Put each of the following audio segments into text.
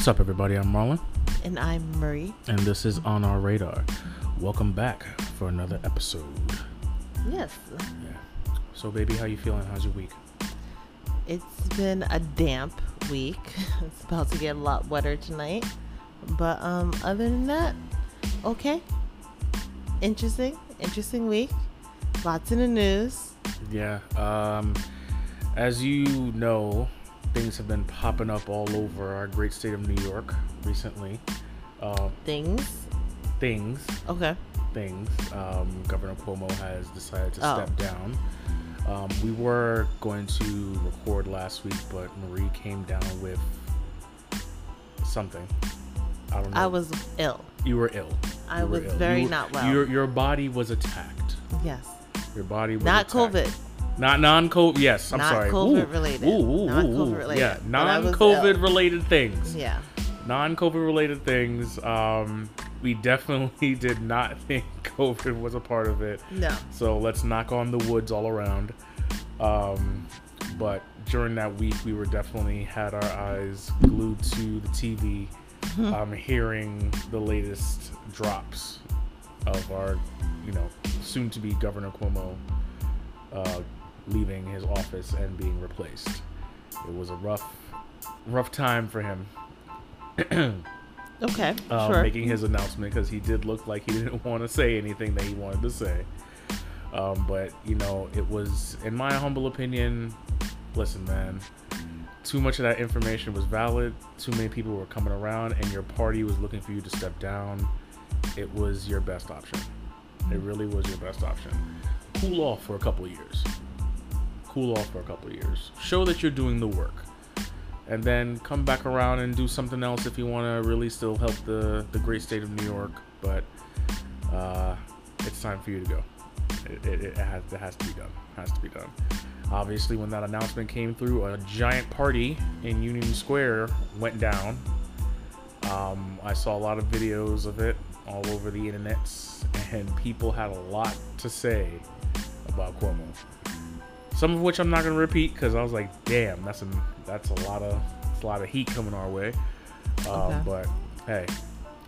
What's up, everybody? I'm Marlon, And I'm Marie. and this is On Our Radar. Welcome back for another episode. Yes, Yeah. So, baby, how you feeling? How's your week? it's been a damp week. It's about to get a lot wetter tonight. But um other than that, okay. Interesting. Interesting week. Lots in the news. Yeah. Um, as you know, things have been popping up all over our great state of New York recently. Um, Things. things, Okay. things. Um, Governor Cuomo has decided to Oh. step down. Um, we were going to record last week, but Marie came down with something. I don't know. I was ill. You were ill. I were was ill. very were- not well. Your your body was attacked. Yes. Your body was Not attacked. COVID. Not non-COVID. Yes, I'm Not sorry. COVID Ooh. related. Ooh, ooh, Not COVID related. Yeah, But I was non-COVID related things. Yeah. Non-COVID related things. Um, we definitely did not think COVID was a part of it. No. So let's knock on the woods all around. Um, but during that week, we were definitely had our eyes glued to the TV, um, hearing the latest drops of our, you know, soon-to-be Governor Cuomo uh, leaving his office and being replaced. It was a rough, rough time for him. Okay. um, sure. making his announcement because he did look like he didn't want to say anything that he wanted to say. Um, but you know, it was, in my humble opinion, listen, man, too much of that information was valid. Too many people were coming around, and your party was looking for you to step down. It was your best option. It really was your best option. Cool off for a couple of years. Cool off for a couple years. Show that you're doing the work and then come back around and do something else if you want to really still help the the great state of New York. But uh, it's time for you to go. It, it, it has it has to be done. Has to be done. Obviously, when that announcement came through, a giant party in Union Square went down. Um, I saw a lot of videos of it all over the internets, and people had a lot to say about Cuomo. Some of which I'm not gonna repeat because I was like, "Damn, that's a that's a lot of a lot of heat coming our way." Um, Okay. But hey,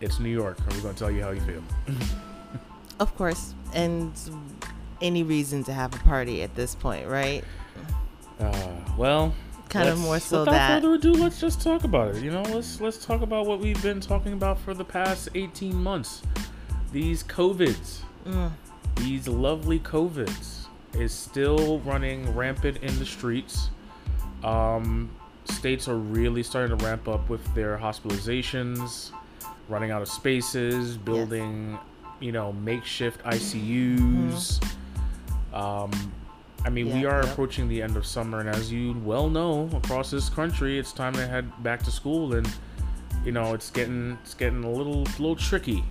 it's New York, and we're gonna tell you how you feel. Of course. And any reason to have a party at this point, right? Uh, well, Kind of more so without that further ado, let's just talk about it. You know, let's let's talk about what we've been talking about for the past 18 months. These covids, Mm, these lovely covids, is still running rampant in the streets. Um, states are really starting to ramp up with their hospitalizations, running out of spaces, building, you know, makeshift ICUs. Um, I mean, we are yep. approaching the end of summer, and as you well know, across this country, it's time to head back to school, and you know, it's getting it's getting a little a little tricky.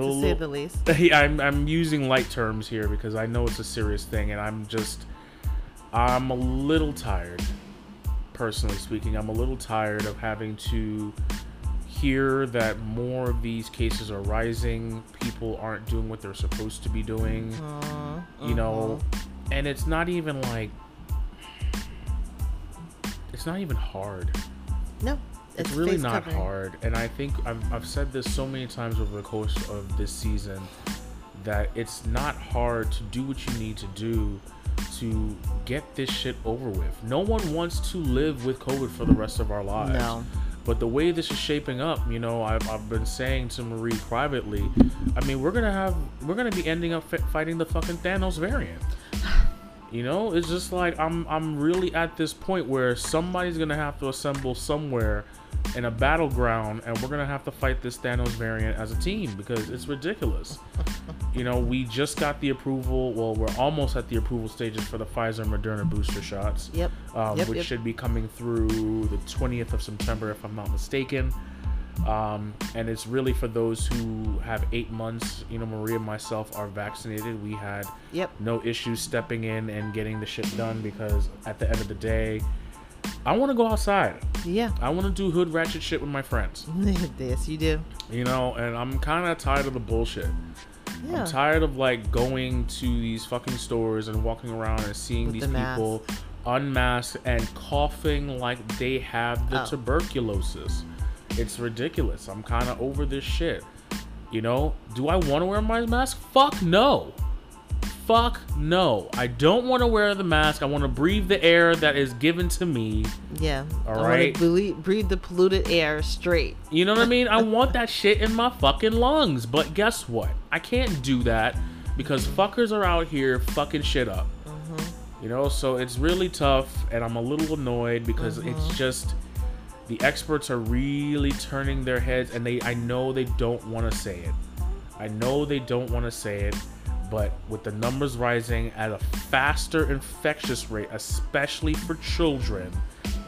To Little, say the least. I'm I'm using light terms here because I know it's a serious thing, and I'm just I'm a little tired. Personally speaking, I'm a little tired of having to hear that more of these cases are rising. People aren't doing what they're supposed to be doing. Mm, You know, mhm. and it's not even like it's not even hard No. It's really not covering. hard and i think I've, I've said this so many times over the course of this season that it's not hard to do what you need to do to get this shit over with no one wants to live with covid for the rest of our lives No. but the way this is shaping up you know i've, I've been saying to marie privately i mean we're gonna have we're gonna be ending up fi- fighting the fucking thanos variant you know, it's just like I'm I'm really at this point where somebody's gonna have to assemble somewhere in a battleground and we're gonna have to fight this Thanos variant as a team because it's ridiculous. you know, we just got the approval. Well, we're almost at the approval stages for the Pfizer Moderna booster shots, Yep. um, Yep, which yep. should be coming through the 20th of September, if I'm not mistaken. Um, and it's really for those who have eight months. You know, Maria and myself are vaccinated. We had Yep. no issues stepping in and getting the shit done because at the end of the day, I want to go outside. Yeah. I want to do hood ratchet shit with my friends. yes, you do. You know, and I'm kind of tired of the bullshit. Yeah. I'm tired of like going to these fucking stores and walking around and seeing With these the people unmasked and coughing like they have the Oh. tuberculosis. It's ridiculous. I'm kind of over this shit. You know, do I want to wear my mask? Fuck no. Fuck no. I don't want to wear the mask. I want to breathe the air that is given to me. Yeah. All I right. ble- breathe the polluted air straight. You know what I mean? I want that shit in my fucking lungs. But guess what? I can't do that because fuckers are out here fucking shit up. Mm-hmm. You know, so it's really tough, and I'm a little annoyed because it's mm-hmm. just the experts are really turning their heads, and they I know they don't want to say it. I know they don't want to say it, but with the numbers rising at a faster infectious rate, especially for children,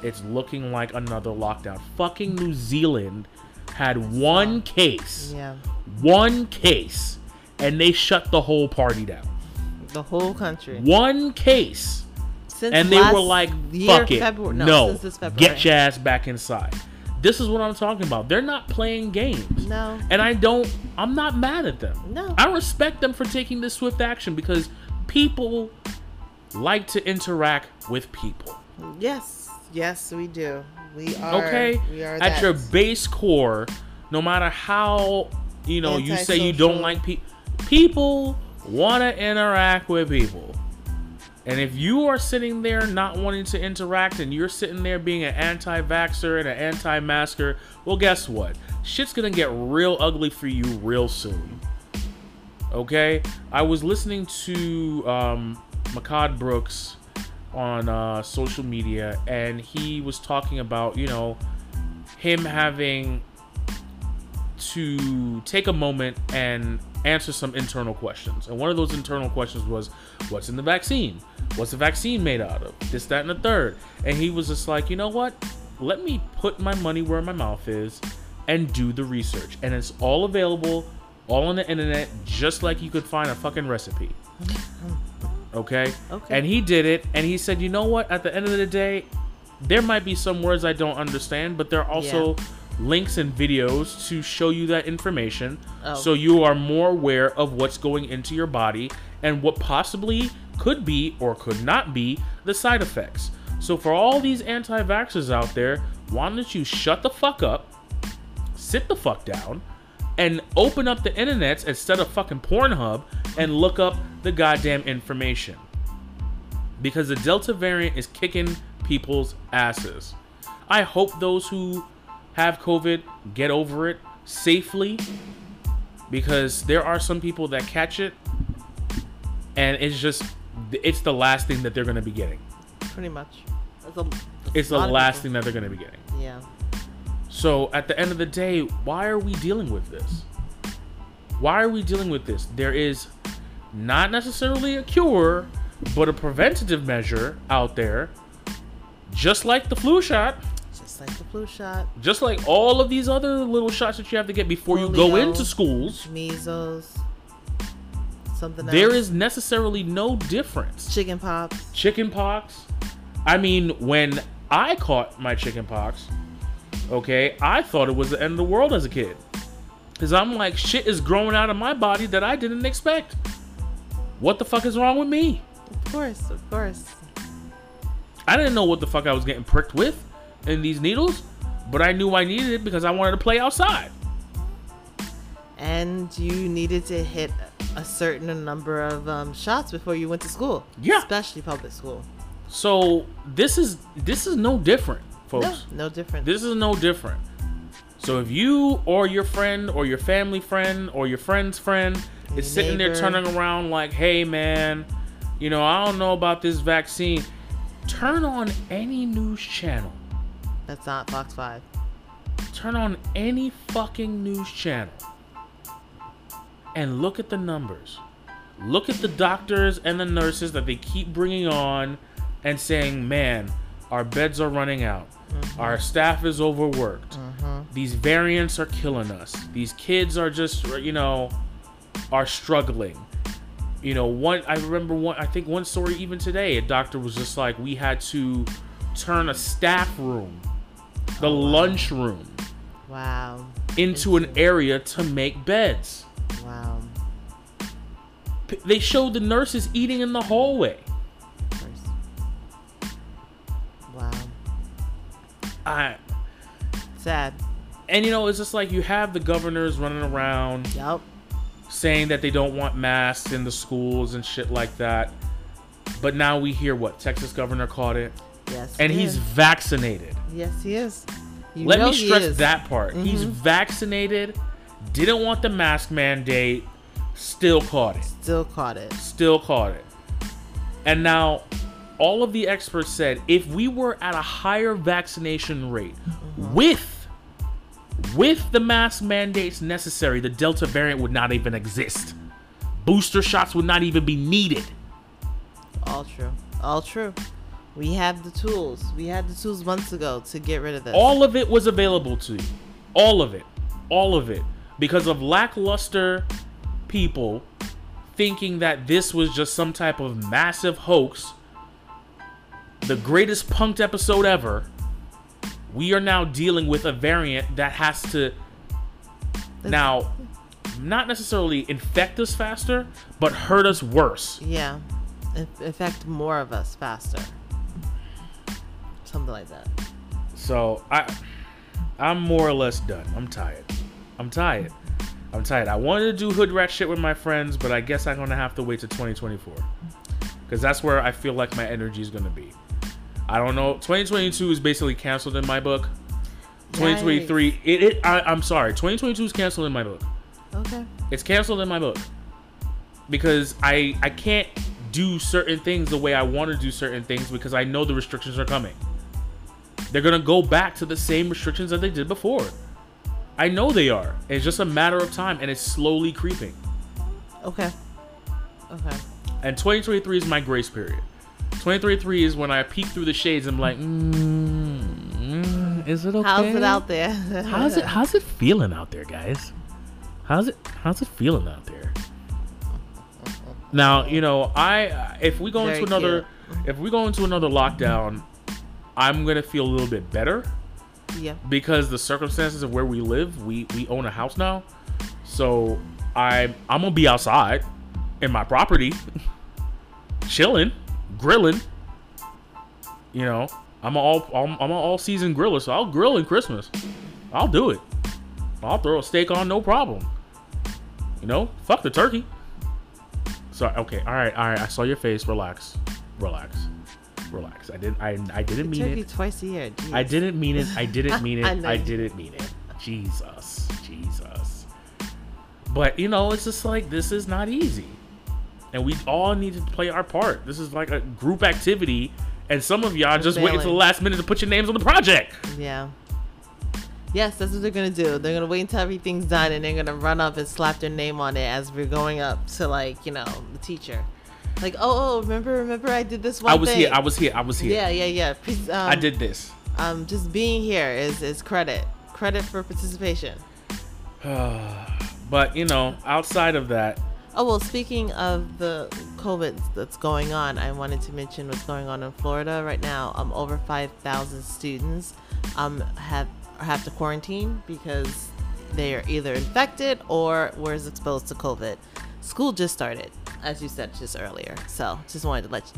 it's looking like another lockdown. Fucking New Zealand had one case, Yeah. one case, and they shut the whole party down. The whole country. One case Since and they were like, "Fuck it, February, no, no, get your ass back inside." This is what I'm talking about. They're not playing games, No. and I don't. I'm not mad at them. No. I respect them for taking this swift action because people like to interact with people. Yes. Yes, we do. We are. Okay, We are at that. your base core, no matter how you know you say you don't like people, people want to interact with people. And if you are sitting there not wanting to interact and you're sitting there being an anti vaxxer and an anti masker, well, guess what? Shit's gonna get real ugly for you real soon. Okay? I was listening to um, Makad Brooks on uh, social media and he was talking about, you know, him having to take a moment and answer some internal questions. And one of those internal questions was, What's in the vaccine? What's the vaccine made out of? This, that, and the third. And he was just like, You know what? Let me put my money where my mouth is and do the research. And it's all available, all on the internet, just like you could find a fucking recipe. Okay? Okay. And he did it, and he said, You know what? At the end of the day, there might be some words I don't understand, but there are also links and videos to show you that information Oh. so you are more aware of what's going into your body and what possibly could be or could not be the side effects. So for all these anti-vaxxers out there, why don't you shut the fuck up, sit the fuck down, and open up the internets instead of fucking Pornhub and look up the goddamn information. Because the Delta variant is kicking people's asses. I hope those who have COVID get over it safely because there are some people that catch it and it's just it's the last thing that they're going to be getting. Pretty much. That's a, that's It's a the last people. thing that they're going to be getting. Yeah. So at the end of the day, why are we dealing with this? Why are we dealing with this? There is not necessarily a cure, but a preventative measure out there, just like the flu shot, Just like the flu shot, just like all of these other little shots that you have to get before you go into schools. measles, something else. There is necessarily no difference. chicken pox. chicken pox. I mean, when I caught my chicken pox, okay, I thought it was the end of the world as a kid. Because I'm like, shit is growing out of my body that I didn't expect. What the fuck is wrong with me? Of course, of course. I didn't know what the fuck I was getting pricked with in these needles, but I knew I needed it because I wanted to play outside. And you needed to hit a certain number of um, shots before you went to school. Yeah. Especially public school. So this is this is no different, folks. No, no different. This is no different. So if you or your friend or your family friend or your friend's friend Your is sitting there turning around like, "Hey man, you know, I don't know about this vaccine." Turn on any news channel. That's not Fox 5. Turn on any fucking news channel. And look at the numbers. Look at the doctors and the nurses that they keep bringing on and saying, "Man, our beds are running out. Mm-hmm. Our staff is overworked. Mm-hmm. These variants are killing us. These kids are just, you know, are struggling." You know, one I remember one I think one story even today, a doctor was just like, "We had to turn a staff room, the lunch room, Wow. into an area to make beds." Wow. P- They showed the nurses eating in the hallway. Wow. I Sad. And you know, it's just like you have the governors running around Yep. saying that they don't want masks in the schools and shit like that. But now we hear what Texas governor caught it, Yes. and he's is. vaccinated. Yes, he is. You Let me stress that part. He's Mhm. vaccinated, didn't want the mask mandate, still caught it. Still caught it. Still caught it. And now all of the experts said if we were at a higher vaccination rate with with the mask mandates necessary, the Delta variant would not even exist. Booster shots would not even be needed. All true. All true. We have the tools. We had the tools months ago to get rid of this. All of it was available to you. All of it. All of it. Because of lackluster people thinking that this was just some type of massive hoax, the greatest punked episode ever, we are now dealing with a variant that has to now not necessarily infect us faster, but hurt us worse. Yeah. In- Infect more of us faster. Something like that. So I, I'm more or less done. I'm tired. I'm tired. I'm tired. I wanted to do hood rat shit with my friends, but I guess I'm gonna have to wait to 2024, because that's where I feel like my energy is gonna be. I don't know. 2022 is basically canceled in my book. 2023, it, it I, I'm sorry. 2022 is canceled in my book. Okay. It's canceled in my book because I I can't do certain things the way I want to do certain things because I know the restrictions are coming. They're gonna go back to the same restrictions that they did before. I know they are. It's just a matter of time, and it's slowly creeping. Okay. Okay. And 2023 is my grace period. 2023 is when I peek through the shades and I'm like, mm, mm, is it okay? How's it out there? How's it? How's it feeling out there, guys? How's it? How's it feeling out there? Now you know I if we go Very into another if we go into another lockdown, I'm gonna feel a little bit better Yeah. because the circumstances of where we live, we we own a house now, so I I'm gonna be outside in my property, chilling, grilling. You know, I'm a all I'm, I'm an all season griller, so I'll grill in Christmas. I'll do it. I'll throw a steak on, no problem. You know, fuck the turkey. So okay, all right, all right. I saw your face. Relax, relax, relax. I didn't I I didn't mean Turkey it. twice a year. I didn't mean it. I didn't mean it. I I, didn't mean it. Jesus. Jesus. But you know, it's just like this is not easy. And we all need to play our part. This is like a group activity. And some of y'all just wait to the last minute to put your names on the project. Yeah. Yes, that's what they're gonna do. They're gonna wait until everything's done, and they're gonna run up and slap their name on it as we're going up to like you know the teacher. Like, oh, oh, remember, remember, I did this one. I was thing. here. I was here. I was here. Yeah, yeah, yeah. Please, um, I did this. Um, just being here is is credit. Credit for participation. but you know, outside of that, Oh well, speaking of the COVID that's going on, I wanted to mention what's going on in Florida right now. Um, over five thousand students um have have to quarantine because they are either infected or were exposed to COVID. School just started, as you said just earlier. So just wanted to let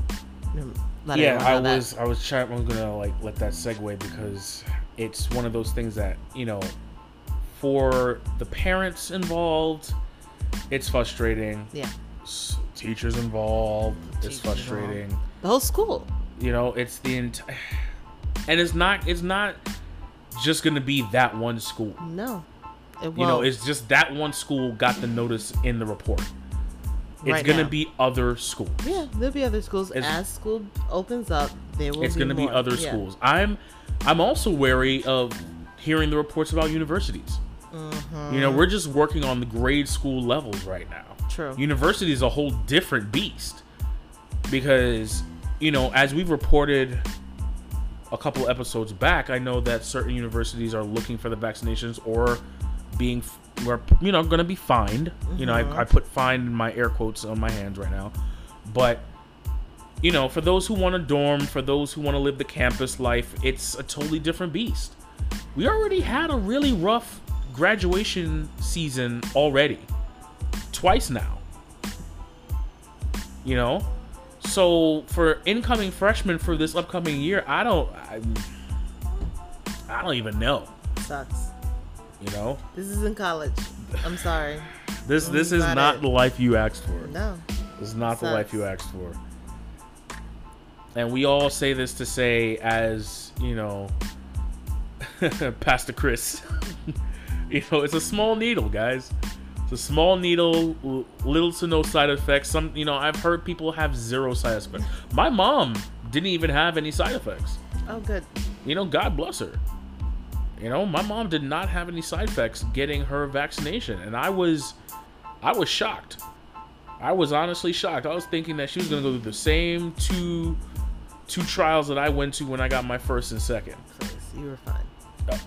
you, let yeah, I know that. was I was trying. I'm gonna like let that segue because it's one of those things that you know, for the parents involved, it's frustrating. Yeah, S- Teachers involved, it's Teachers frustrating. the whole school. You know, it's the entire, and it's not it's not just gonna be that one school. No. You know, it's just that one school got the notice in the report. It's Right gonna now. be other schools. yeah, there'll be other schools It's- as school opens up. There will. it's be going to be other Yeah. schools. I'm I'm also wary of hearing the reports about universities. Mm-hmm. You know, we're just working on the grade school levels right now. True. University is a whole different beast because you know, as we've reported a couple episodes back, I know that certain universities are looking for the vaccinations or being we're you know going to be fined. You know, I, mm-hmm. I put fined in my air quotes on my hands right now, but you know, for those who want to dorm, for those who want to live the campus life, it's a totally different beast. We already had a really rough graduation season already, twice now. You know, so for incoming freshmen for this upcoming year, I don't, I, I don't even know. Sucks. You know, This isn't college. I'm sorry. this this is not not it. the life you asked for. No. This is not the life you asked for. And we all say this to say, as you know, Pastor Chris. you know, it's a small needle, guys. It's a small needle, little to no side effects. Some, you know, I've heard people have zero side effects. My mom didn't even have any side effects. Oh, good. You know, God bless her. You know, my mom did not have any side effects getting her vaccination, and I was, I was shocked. I was honestly shocked. I was thinking that she was gonna go through the same two, two trials that I went to when I got my first and second. Please, you were fine. Uh,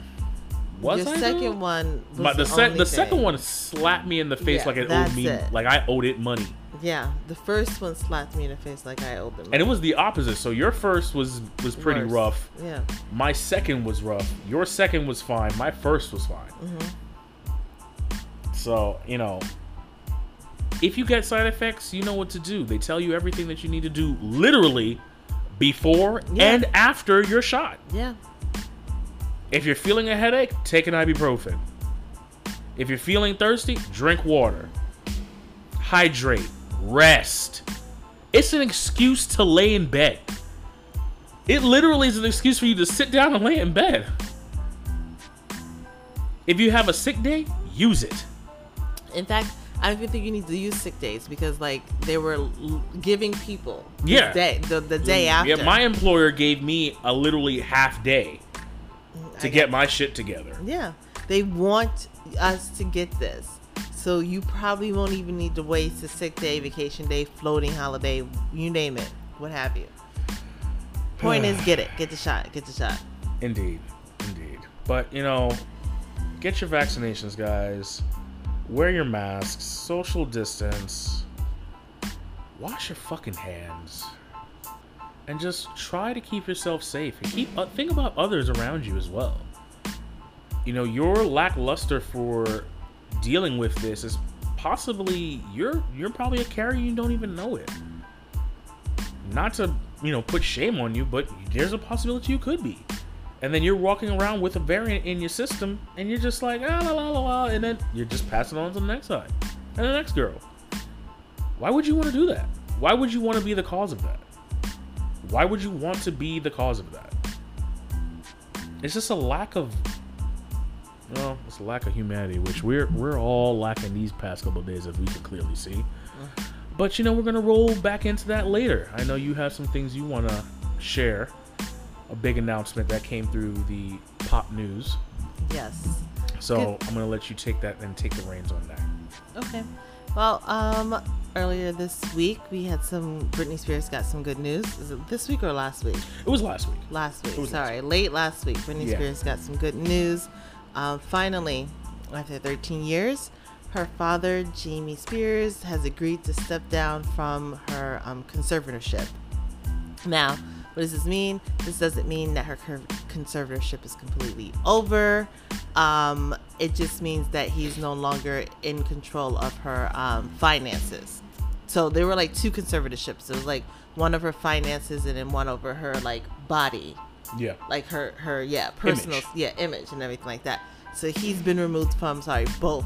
Was Your I second one was My, the, the, sec- the second one slapped me in the face Yeah, like it owed me, it. like I owed it money, Yeah, the first one slapped me in the face like I owed them. and it was the opposite. So your first was was pretty Worse. rough. Yeah. My second was rough. Your second was fine. My first was fine. Mm-hmm. So, you know, if you get side effects, you know what to do. They tell you everything that you need to do literally before Yeah. and after your shot. Yeah. If you're feeling a headache, take an ibuprofen. If you're feeling thirsty, drink water. Hydrate. Rest. It's an excuse to lay in bed. It literally is an excuse for you to sit down and lay in bed. If you have a sick day, use it. In fact, I don't even think you need to use sick days because like they were l- giving people Yeah. day the, the day after. Yeah, my employer gave me a literally half day to get my shit together. Yeah, they want us to get this. So you probably won't even need to waste a sick day, vacation day, floating holiday, you name it, what have you. Point is, get it, get the shot, get the shot. Indeed, indeed. But you know, get your vaccinations, guys. Wear your masks. Social distance. Wash your fucking hands. And just try to keep yourself safe. And keep uh, think about others around you as well. You know, your lackluster for dealing with this is possibly you're you're probably a carrier you don't even know it. Not to you know put shame on you, but there's a possibility you could be and then you're walking around with a variant in your system, and you're just like, ah, la, la, la, la, and then you're just passing on to the next side and the next girl. Why would you want to do that? Why would you want to be the cause of that? Why would you want to be the cause of that? It's just a lack of, well, it's a lack of humanity, which we're we're all lacking these past couple days, as we can clearly see. But you know, we're gonna roll back into that later. I know you have some things you want to share a big announcement that came through the pop news. Yes. So Good. I'm gonna let you take that and take the reins on that. Okay. Well, um, earlier this week we had some Britney Spears got some good news. Is it this week or last week? It was last week. Last week. Sorry, late last week. Britney Yeah. Spears got some good news. Um, finally, after 13 years, her father, Jamie Spears, has agreed to step down from her um, conservatorship. Now, what does this mean? This doesn't mean that her conservatorship is completely over. Um, it just means that he's no longer in control of her um, finances. So there were like two conservatorships. There was like one of her finances and then one over her like body, Yeah. like her her yeah personal Image. yeah image and everything like that. So he's been removed from sorry both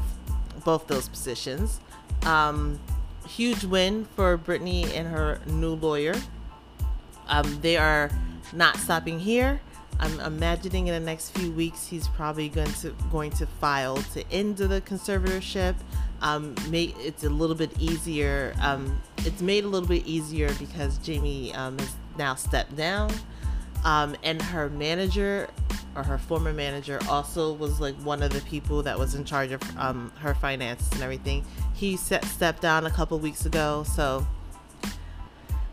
both those positions. Um, huge win for Britney and her new lawyer. Um, they are not stopping here. I'm imagining in the next few weeks he's probably going to going to file to end the conservatorship. Um, make it's a little bit easier. Um, it's made a little bit easier because Jamie um, has now stepped down, um, and her manager or her former manager also was like one of the people that was in charge of um, her finances and everything. He set, stepped down a couple weeks ago, so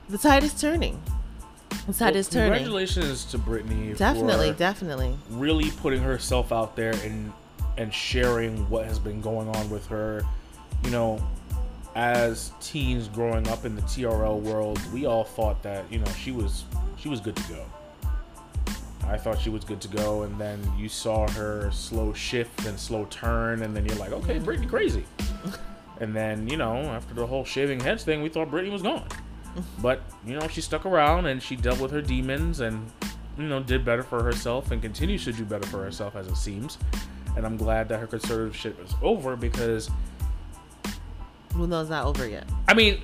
the tide is turning. Tide Well, is turning. Congratulations to Britney. Definitely, for definitely. really putting herself out there and and sharing what has been going on with her. You know, as teens growing up in the TRL world, we all thought that you know she was she was good to go. I thought she was good to go, and then you saw her slow shift and slow turn, and then you're like, okay, Britney crazy. and then you know, after the whole shaving heads thing, we thought Britney was gone. But you know, she stuck around and she dealt with her demons and you know did better for herself and continues to do better for herself as it seems. and I'm glad that her conservatorship is over because Well, no, it's not over yet. I mean,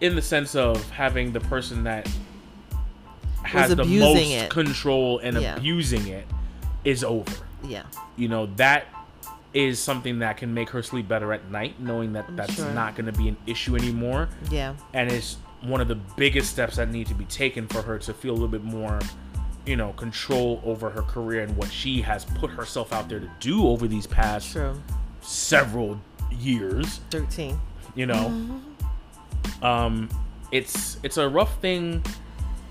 in the sense of having the person that has the most it. control and Yeah. abusing it is over. Yeah. You know that is something that can make her sleep better at night, knowing that I'm that's sure. not going to be an issue anymore, Yeah. and it's one of the biggest steps that need to be taken for her to feel a little bit more, you know, control over her career and what she has put herself out there to do over these past True. several years. 13. You know, um, it's it's a rough thing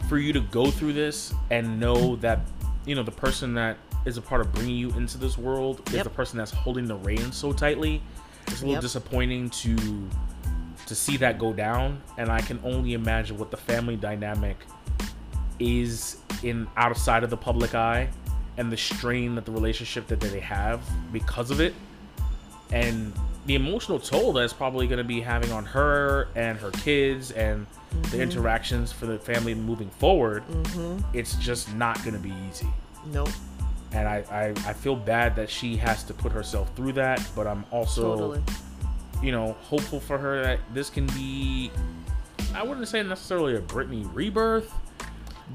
for you to go through this and know that you know the person that is a part of bringing you into this world is the person that's holding the reins so tightly. It's a little Yep. disappointing to to see that go down, and I can only imagine what the family dynamic is in outside of the public eye and the strain that the relationship that they have because of it and the emotional toll that it's probably going to be having on her and her kids and the interactions for the family moving forward Mm-hmm. it's just not going to be easy Nope. And I, I i feel bad that she has to put herself through that but i'm also Totally. you know hopeful for her that this can be i wouldn't say necessarily a Britney rebirth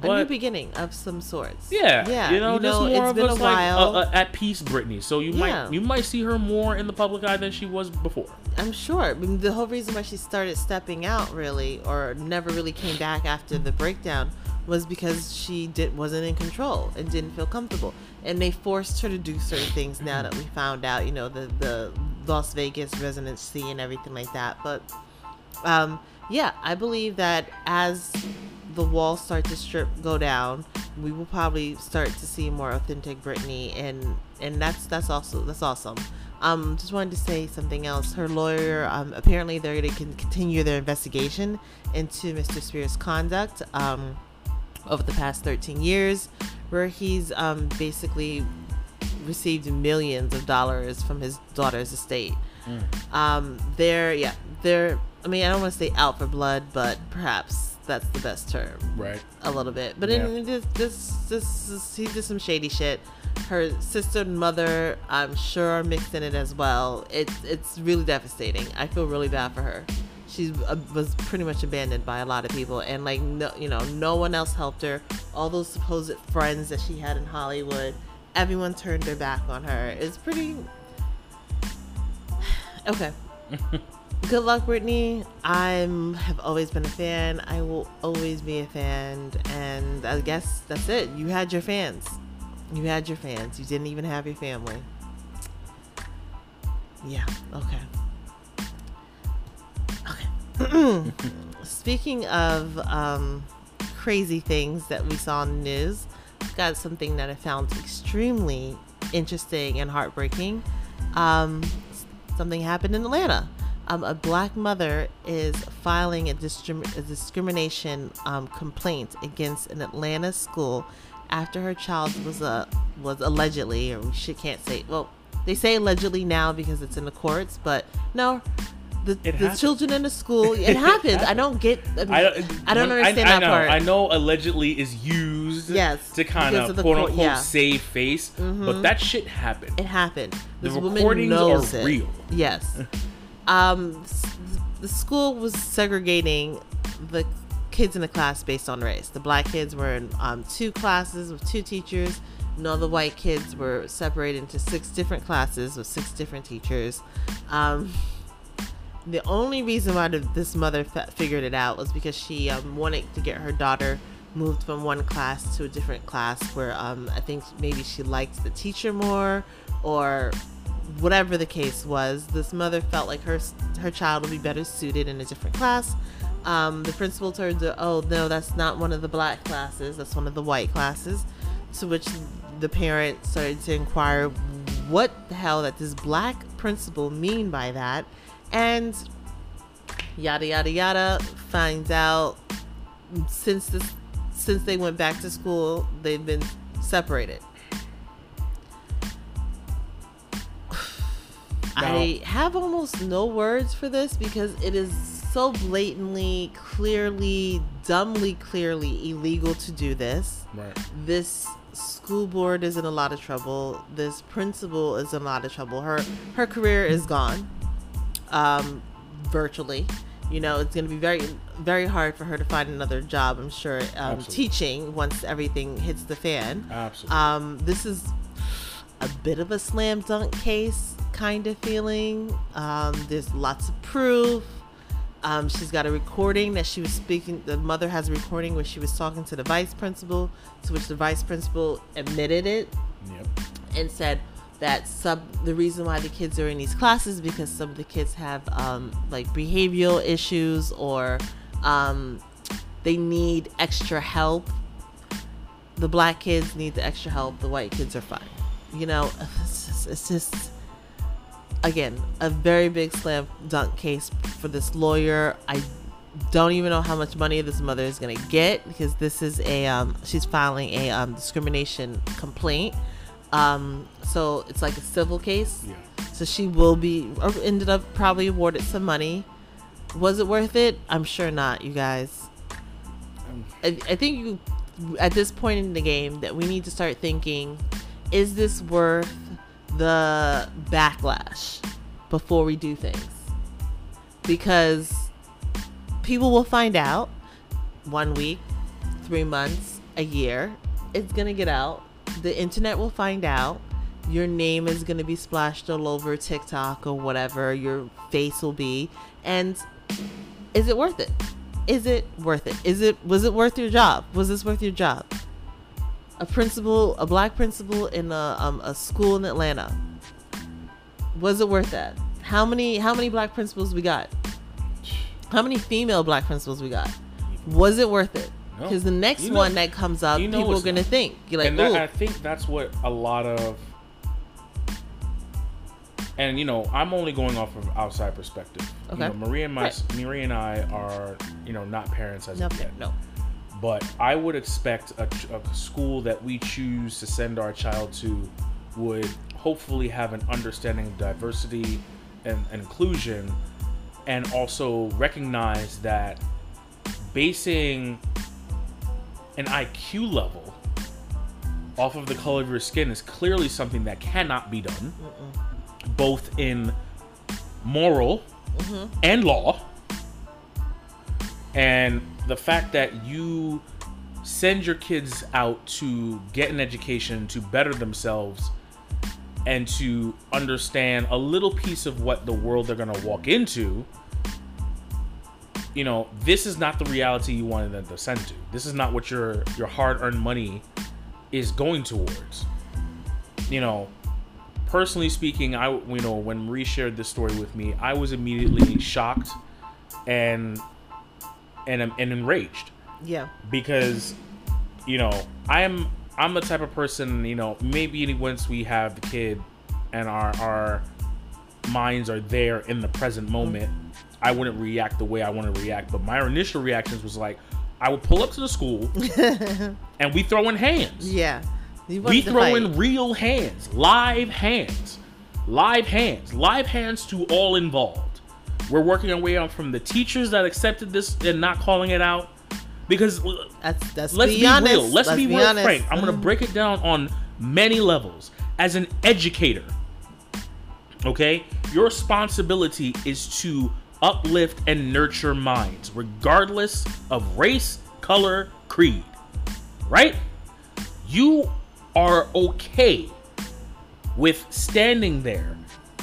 but a new beginning of some sorts. yeah, Yeah. you know, just more it's of been a like while. uh, uh, at peace, Britney. So you Yeah. might you might see her more in the public eye than she was before. I'm sure. I mean, the whole reason why she started stepping out really, or never really came back after the breakdown, was because she did wasn't in control and didn't feel comfortable, and they forced her to do certain things. Now that we found out, you know, the the Las Vegas residency and everything like that. But um, yeah, I believe that as the walls start to strip go down, we will probably start to see more authentic Britney, and and that's that's also that's awesome. Um, just wanted to say something else. Her lawyer, um, apparently they're going to continue their investigation into Mr. Spears' conduct um, over the past 13 years, where he's um, basically received millions of dollars from his daughter's estate. Um, they're yeah, they're. I mean, I don't want to say out for blood, but perhaps that's the best term Right. a little bit. But Yeah. in this, this, this, this, he did some shady shit. Her sister and mother, I'm sure, are mixed in it as well. It's it's really devastating. I feel really bad for her. She uh, was pretty much abandoned by a lot of people, and like no, you know, no one else helped her. All those supposed friends that she had in Hollywood, everyone turned their back on her. It's pretty. Okay. Good luck, Britney. I'm have always been a fan. I will always be a fan, and I guess that's it. You had your fans. You had your fans. You didn't even have your family. Yeah. Okay. Speaking of um, crazy things that we saw in the news, got something that I found extremely interesting and heartbreaking. Um, something happened in Atlanta. Um, a black mother is filing a, discrim- a discrimination um, complaint against an Atlanta school after her child was uh, was allegedly, or she can't say. Well, they say allegedly now because it's in the courts, but no, the, the children in the school. It, happens. I don't get. I, mean, I I don't, don't, when- understand I, that know, part. I know allegedly is used Yes, to kind of quote unquote yeah. save face, but Mhm. that shit happened. It happened. The This recordings are it. real. Yes. um, the school was segregating the kids in the class based on race. The black kids were in um, two classes with two teachers. And all the white kids were separated into six different classes with six different teachers. Um, the only reason why this mother figured it out was because she um, wanted to get her daughter moved from one class to a different class where um, I think maybe she liked the teacher more or whatever the case was. This mother felt like her her child would be better suited in a different class. Um, the principal told her, "Oh no, that's not one of the black classes. That's one of the white classes." To which the parent started to inquire what the hell that this black principal mean by that, and yada yada yada. Finds out since this since they went back to school, they've been separated. I have almost no words for this because it is so blatantly, clearly, dumbly, clearly illegal to do this. Right. This school board is in a lot of trouble. This principal is in a lot of trouble. Her her career is gone, um, virtually. You know, it's going to be very very hard for her to find another job. I'm sure um, teaching once everything hits the fan. Absolutely. Um, this is a bit of a slam dunk case kind of feeling. Um, there's lots of proof. Um, she's got a recording that she was speaking. The mother has a recording where she was talking to the vice principal, to which the vice principal admitted it yep. and said that some the reason why the kids are in these classes because some of the kids have um, like behavioral issues or um, they need extra help. The black kids need the extra help. The white kids are fine. You know, it's just, it's just again a very big slam dunk case for this lawyer. I don't even know how much money this mother is gonna get because this is a um, she's filing a um, discrimination complaint. Um, so it's like a civil case. Yeah. So she will be ended up probably awarded some money. Was it worth it? I'm sure not, you guys. Um, I, I think you at this point in the game that we need to start thinking is this worth the backlash before we do things because people will find out one week three months a year it's gonna get out the internet will find out your name is gonna be splashed all over tiktok or whatever your face will be. And is it worth it? Is it worth it? Is it was it worth your job? Was this worth your job? A principal a black principal in a, um, a school in atlanta. Was it worth that? How many how many black principals we got? How many female black principals we got? Was it worth it? No. because the next You know- one that comes up you know people are gonna think you're like and that, I think that's what a lot of, and you know, I'm only going off of outside perspective. Okay. You know, Maria and my Right. Maria and I are, you know, not parents as yet. no But I would expect a, a school that we choose to send our child to would hopefully have an understanding of diversity and, and inclusion, and also recognize that basing an IQ level off of the color of your skin is clearly something that cannot be done, both in moral and law. And the fact that you send your kids out to get an education, to better themselves, and to understand a little piece of what the world they're going to walk into you know, this is not the reality you wanted them to send to. This is not what your your hard-earned money is going towards. You know, personally speaking, I you know when Marie shared this story with me, I was immediately shocked and and um, and enraged. Yeah. Because you know I'm I'm the type of person you know maybe once we have the kid and our our minds are there in the present mm-hmm. moment I wouldn't react the way I want to react. But my initial reactions was like I would pull up to the school and we throw in hands. Yeah we throw in real hands, live hands, live hands, live hands to all involved. We're working our way out from the teachers that accepted this and not calling it out, because That's that's let's be, be, honest. real. Let's, be, real honest. frank. I'm gonna Mhm. break it down on many levels. As an educator, okay, your responsibility is to uplift and nurture minds, regardless of race, color, creed. Right? You are okay with standing there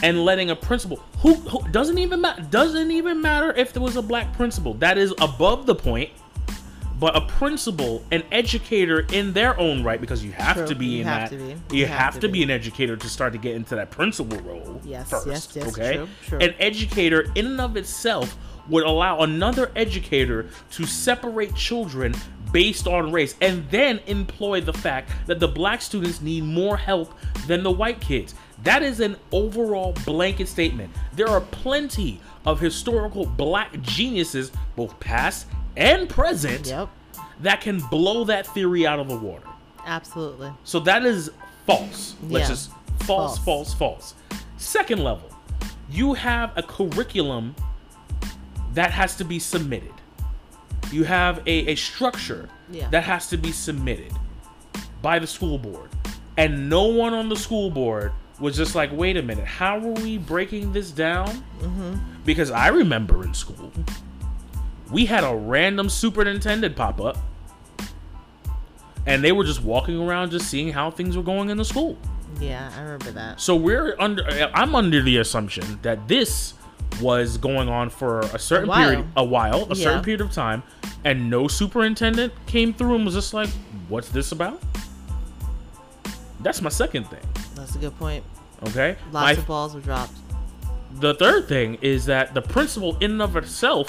and letting a principal who, who doesn't even matter doesn't even matter if there was a black principal that is above the point but a principal an educator in their own right because you have True. to be You in that be. you You have, to be. be. an educator to start to get into that principal role Yes, first yes, yes, okay true, true. an educator in and of itself would allow another educator to separate children based on race and then employ the fact that the black students need more help than the white kids. That is an overall blanket statement. There are plenty of historical black geniuses, both past and present, Yep, that can blow that theory out of the water. absolutely. So that is false. Let's Yeah. just false, false, false. Second level, you have a curriculum that has to be submitted. You have a, a structure Yeah. that has to be submitted. by the school board. And no one on the school board was just like, wait a minute, how are we breaking this down? Mm-hmm. Because I remember in school, we had a random superintendent pop up, and they were just walking around just seeing how things were going in the school. Yeah, I remember that. So we're under. I'm under the assumption that this was going on for a certain while. period, a while, a Yeah. certain period of time, and no superintendent came through and was just like, "What's this about?" That's my second thing. That's a good point. Okay. Lots My of balls were dropped. the third thing is that the principle in and of itself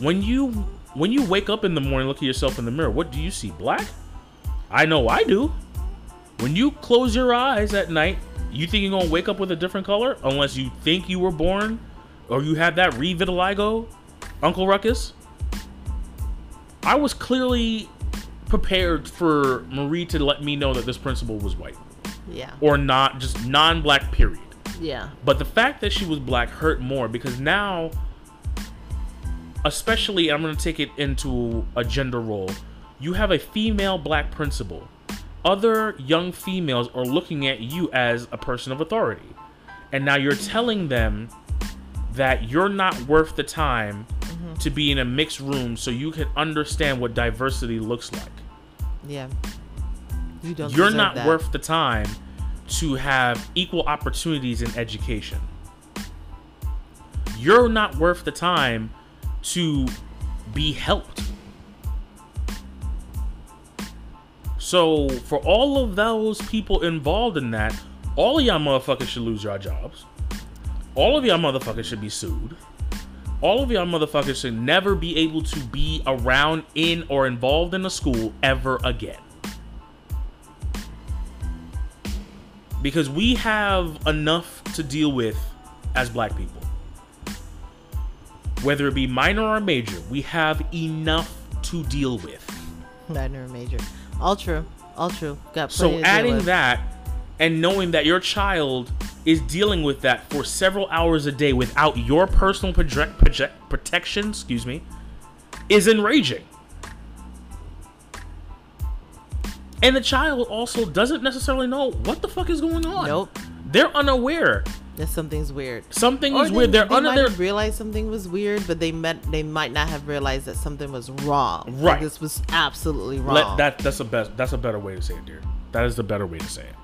when you when you wake up in the morning look at yourself in the mirror what do you see black i know i do when you close your eyes at night you think you're gonna wake up with a different color unless you think you were born or you have that revitiligo uncle ruckus i was clearly prepared for marie to let me know that this principal was white Yeah. or not just non-black period Yeah. but the fact that she was black hurt more because now, especially, I'm going to take it into a gender role. You have a female black principal. Other young females are looking at you as a person of authority. And now you're telling them that you're not worth the time mm-hmm. to be in a mixed room so you can understand what diversity looks like Yeah. You don't. you're not that. worth the time to have equal opportunities in education. You're not worth the time to be helped. So, for all of those people involved in that, all of y'all motherfuckers should lose your jobs. All of y'all motherfuckers should be sued. All of y'all motherfuckers should never be able to be around in or involved in a school ever again. because we have enough to deal with as black people. Whether it be minor or major, we have enough to deal with. Minor or major. All true. All true. Got So adding that and knowing that your child is dealing with that for several hours a day without your personal project, project protection, excuse me, is enraging. And the child also doesn't necessarily know what the fuck is going on. Nope. They're unaware. That something's weird. Something is weird. They're they under might their have realized something was weird, but they meant they might not have realized that something was wrong. Like, Right. this was absolutely wrong. Let, that that's a best that's a better way to say it, dear. That is the better way to say it.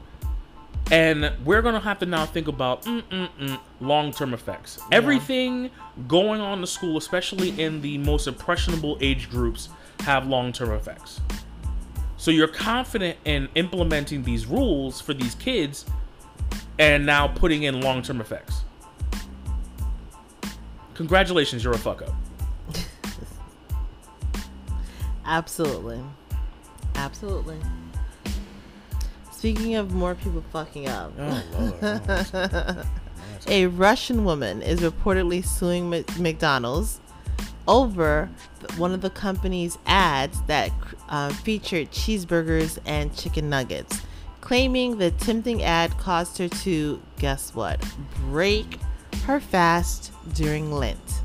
And we're gonna have to now think about mm-mm-mm, long-term effects. Everything going on in the school, especially in the most impressionable age groups, have long-term effects. So you're confident in implementing these rules for these kids, and now putting in long-term effects. Congratulations, you're a fuck up. Absolutely. Absolutely. Speaking of more people fucking up, Oh lord. a Russian woman is reportedly suing McDonald's over one of the company's ads that uh, featured cheeseburgers and chicken nuggets, claiming the tempting ad caused her to, guess what, break her fast during Lent.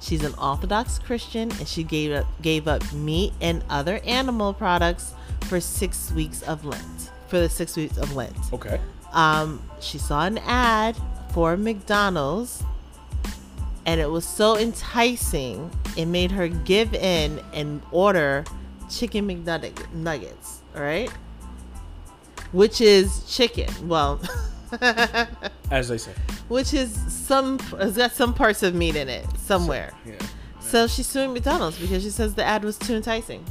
She's an Orthodox Christian and she gave up gave up meat and other animal products for six weeks of Lent. For the six weeks of Lent. okay. Um, she saw an ad for McDonald's and it was so enticing it made her give in and order chicken McNugget nuggets, all right? Which is chicken. Well, As they say. which is some it's got some parts of meat in it somewhere. Yeah. So she's suing McDonald's because she says the ad was too enticing.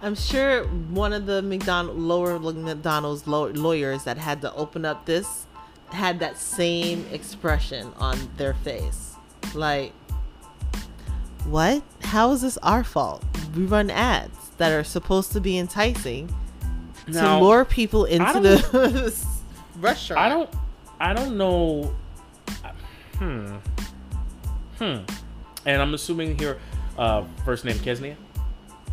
I'm sure one of the McDonald lower McDonald's law- lawyers that had to open up this had that same expression on their face. Like, what? How is this our fault? We run ads that are supposed to be enticing Now, to lure people into the restaurant. I don't I don't know hmm hmm and I'm assuming here uh first name Kesnia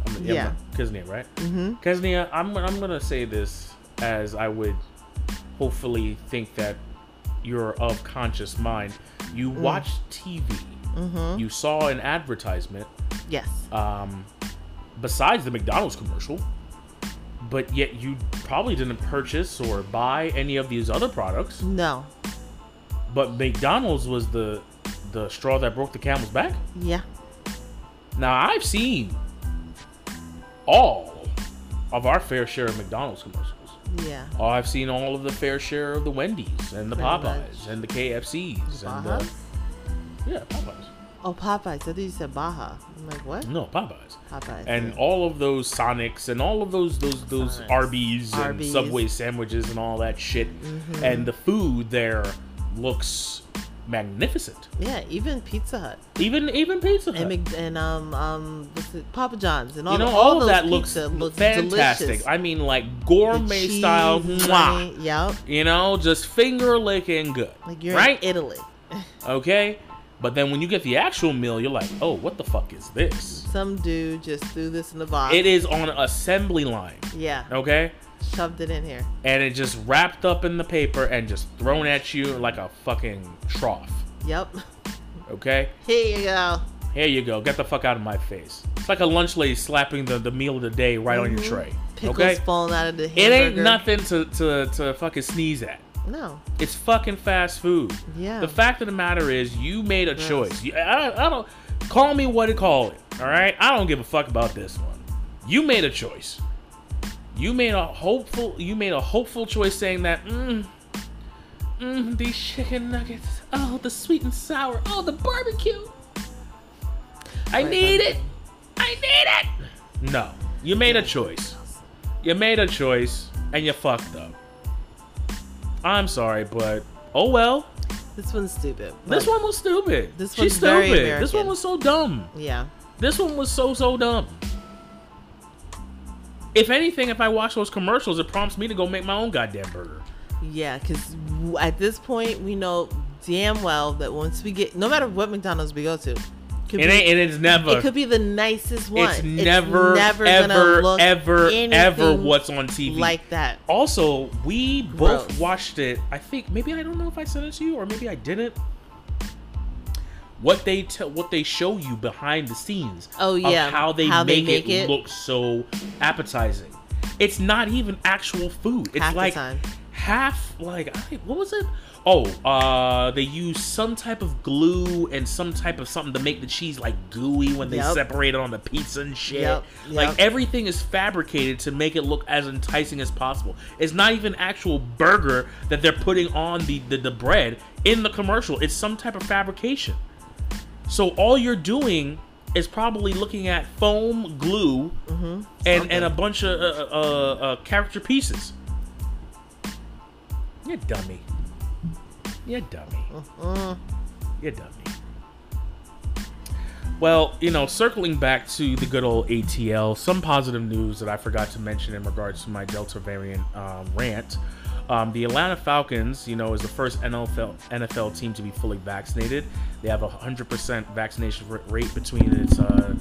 I'm, Yeah. Kesnia right Mm-hmm. Kesnia I'm I'm gonna say this as I would hopefully think that you're of conscious mind You watch TV. Mm-hmm. You saw an advertisement Yes. um, besides the McDonald's commercial, but yet you probably didn't purchase or buy any of these other products. No. But McDonald's was the the straw that broke the camel's back. Yeah. Now I've seen all of our fair share of McDonald's commercials. Yeah. Oh, I've seen all of the fair share of the Wendy's and the Popeyes and the KFCs and the yeah Popeyes. Oh, Popeyes. I thought you said Baja. I'm like, what? No Popeyes. Popeyes. and yeah. all of those Sonics and all of those those those Sonics. Arby's and Arby's. Subway sandwiches and all that shit. Mhm. And the food there looks magnificent. yeah, even Pizza Hut Even even Pizza Hut. and, and um um Papa John's and all you know, the, all, of those that looks, looks fantastic. delicious. I mean, like gourmet cheese, style. Mwah. Yep. You know, just finger licking good. Like you're right? in Italy. Okay. But then when you get the actual meal, you're like, oh, what the fuck is this? Some dude just threw this in the box. It is on an assembly line. Yeah. Okay. Shoved it in here. and it just wrapped up in the paper and just thrown at you like a fucking trough. Yep. Okay? Here you go. Here you go. Get the fuck out of my face. It's like a lunch lady slapping the, the meal of the day right on your Mhm. tray. Pickles okay? falling out of the hamburger. It ain't nothing to, to, to fucking sneeze at. No. It's fucking fast food. Yeah. The fact of the matter is, you made a Yes. choice. You, I, I don't call me what to call it. All right, I don't give a fuck about this one. You made a choice. You made a hopeful. You made a hopeful choice, saying that, mm, mm, these chicken nuggets. Oh, the sweet and sour. Oh, the barbecue. I need it. I need it. No, you made a choice. You made a choice, and you fucked up. I'm sorry, but oh well. This one's stupid. This one was stupid. This She's one's very stupid. This one was so dumb. Yeah. This one was so so dumb. If anything, if I watch those commercials, it prompts me to go make my own goddamn burger. Yeah, because at this point we know damn well that once we get, no matter what McDonald's we go to, could It be, ain't. It is never. it could be the nicest one. it's never, never ever, ever, ever what's on TV. like that. Also, we both watched it. I think maybe I don't know if I sent it to you or maybe I didn't. What they tell, what they show you behind the scenes. Oh, yeah, Of how they, how they make, make it, it. look so appetizing. It's not even actual food. It's Half like half like I, what was it? Oh, uh, they use some type of glue and some type of something to make the cheese like gooey when they Yep. separate it on the pizza and shit. Yep, Like everything is fabricated to make it look as enticing as possible. It's not even actual burger that they're putting on the, the, the bread in the commercial. It's some type of fabrication. So all you're doing is probably looking at foam, glue, and, and a bunch of uh, uh, uh, character pieces. You dummy. You dummy. Mm. You dummy. Well, you know, circling back to the good old ATL, some positive news that I forgot to mention in regards to my Delta variant um, rant. Um, the Atlanta Falcons, you know, is the first NFL NFL team to be fully vaccinated. They have a 100% vaccination rate between its uh,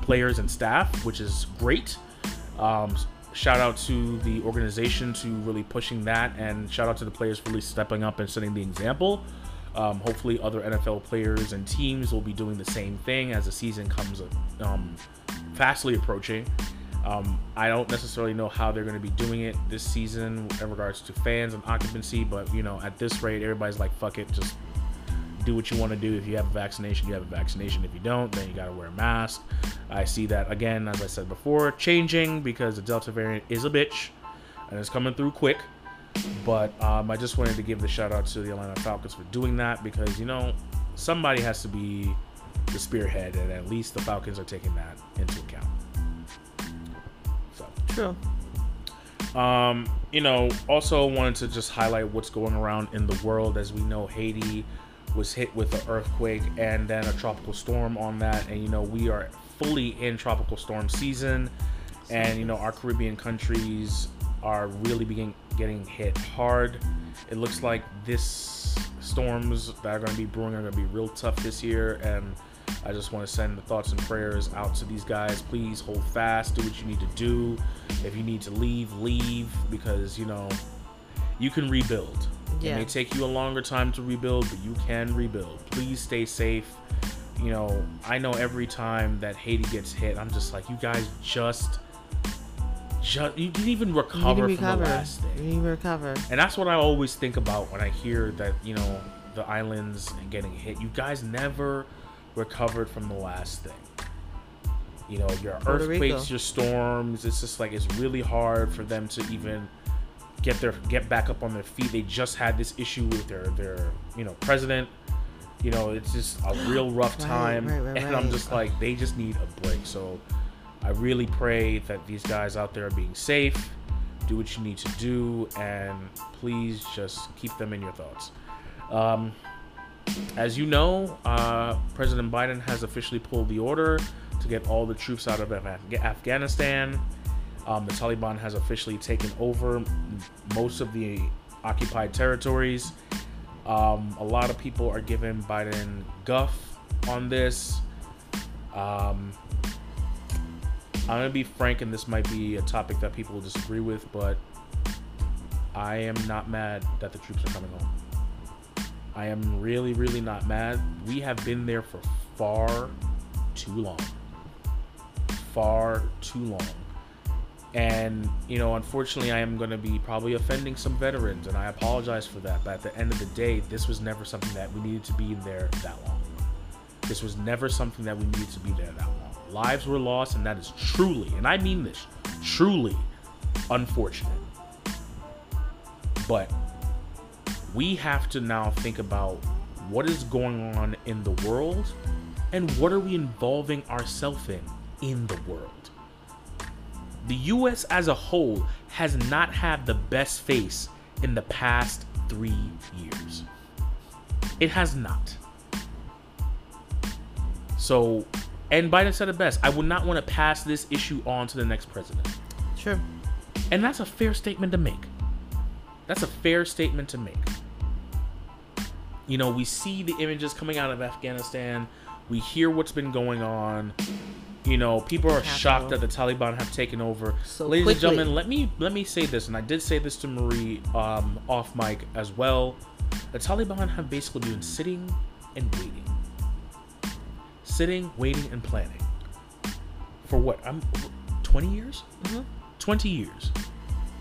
players and staff, which is great. Um, shout out to the organization to really pushing that, and shout out to the players really stepping up and setting the example. Um, hopefully, other NFL players and teams will be doing the same thing as the season comes um, fastly approaching. Um, I don't necessarily know how they're going to be doing it this season in regards to fans and occupancy, but you know, at this rate, everybody's like, "Fuck it, just do what you want to do. If you have a vaccination, you have a vaccination. If you don't, then you got to wear a mask. I see that again, as I said before, changing because the Delta variant is a bitch and it's coming through quick. But um, I just wanted to give the shout out to the Atlanta Falcons for doing that because, you know, somebody has to be the spearhead, and at least the Falcons are taking that into account. So. True. Um, you know, also wanted to just highlight what's going around in the world. As we know, Haiti was hit with an earthquake and then a tropical storm on that, and you know we are fully in tropical storm season, and you know our Caribbean countries are really begin getting hit hard. It looks like this storms that are going to be brewing are going to be real tough this year, and I just want to send the thoughts and prayers out to these guys. Please hold fast, do what you need to do. If you need to leave, leave because you know you can rebuild. Yeah. It may take you a longer time to rebuild, but you can rebuild. Please stay safe. You know, I know every time that Haiti gets hit, I'm just like, you guys just, just you didn't even recover, to from the last You thing. need to recover. And that's what I always think about when I hear that, you know, the islands and getting hit. You guys never recovered from the last thing. You know, your Puerto Rico. earthquakes, your storms, it's just like it's really hard for them to even get their get back up on their feet. They just had this issue with their their, you know, president. You know, it's just a real rough time. right, right, and I'm just like they just need a break. So I really pray that these guys out there are being safe, do what you need to do, and please just keep them in your thoughts. Um, as you know, uh, President Biden has officially pulled the order to get all the troops out of Af- Afghanistan. Um, the Taliban has officially taken over most of the occupied territories. Um, a lot of people are giving Biden guff on this. Um, I'm gonna be frank, and this might be a topic that people will disagree with, but I am not mad that the troops are coming home. I am really, really not mad. We have been there for far too long. Far too long. And, you know, unfortunately, I am going to be probably offending some veterans, and I apologize for that. But at the end of the day, this was never something that we needed to be there that long. This was never something that we needed to be there that long. Lives were lost, and that is truly, and I mean this, truly unfortunate. But we have to now think about what is going on in the world and what are we involving ourselves in in the world. The US as a whole has not had the best face in the past three years. It has not. So, and Biden said it best I would not want to pass this issue on to the next president. Sure. And that's a fair statement to make. That's a fair statement to make. You know, we see the images coming out of Afghanistan. We hear what's been going on. You know, people are shocked that the Taliban have taken over. So Ladies quickly. and gentlemen, let me let me say this, and I did say this to Marie um, off mic as well. The Taliban have basically been sitting and waiting, sitting, waiting, and planning for what? I'm 20 years. Mhm. 20 years.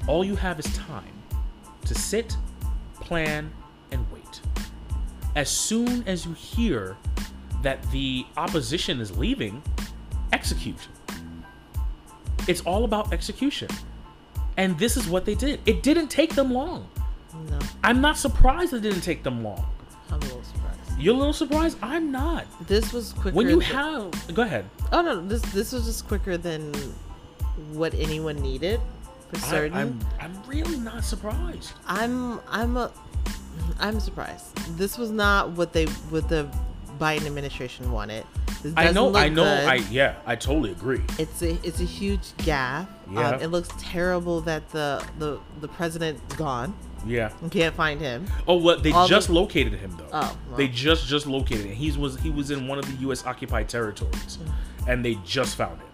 All you have is time to sit, plan, and wait. As soon as you hear that the opposition is leaving, execute. It's all about execution. And this is what they did. It didn't take them long. No, I'm not surprised it didn't take them long. I'm a little surprised. You're a little surprised? I'm not. This was quicker. When you than- have. Go ahead. Oh no, this this was just quicker than what anyone needed for I, certain. I'm, I'm really not surprised. I'm I'm a I'm surprised. This was not what they what the Biden administration wanted. I know, I know, good. I yeah, I totally agree. It's a it's a huge gap. Yeah. Um, it looks terrible that the the the president's gone. Yeah. You can't find him. Oh well, they All just the- located him though. Oh, well. They just just located him. He was he was in one of the U.S. occupied territories, Mm. and they just found him.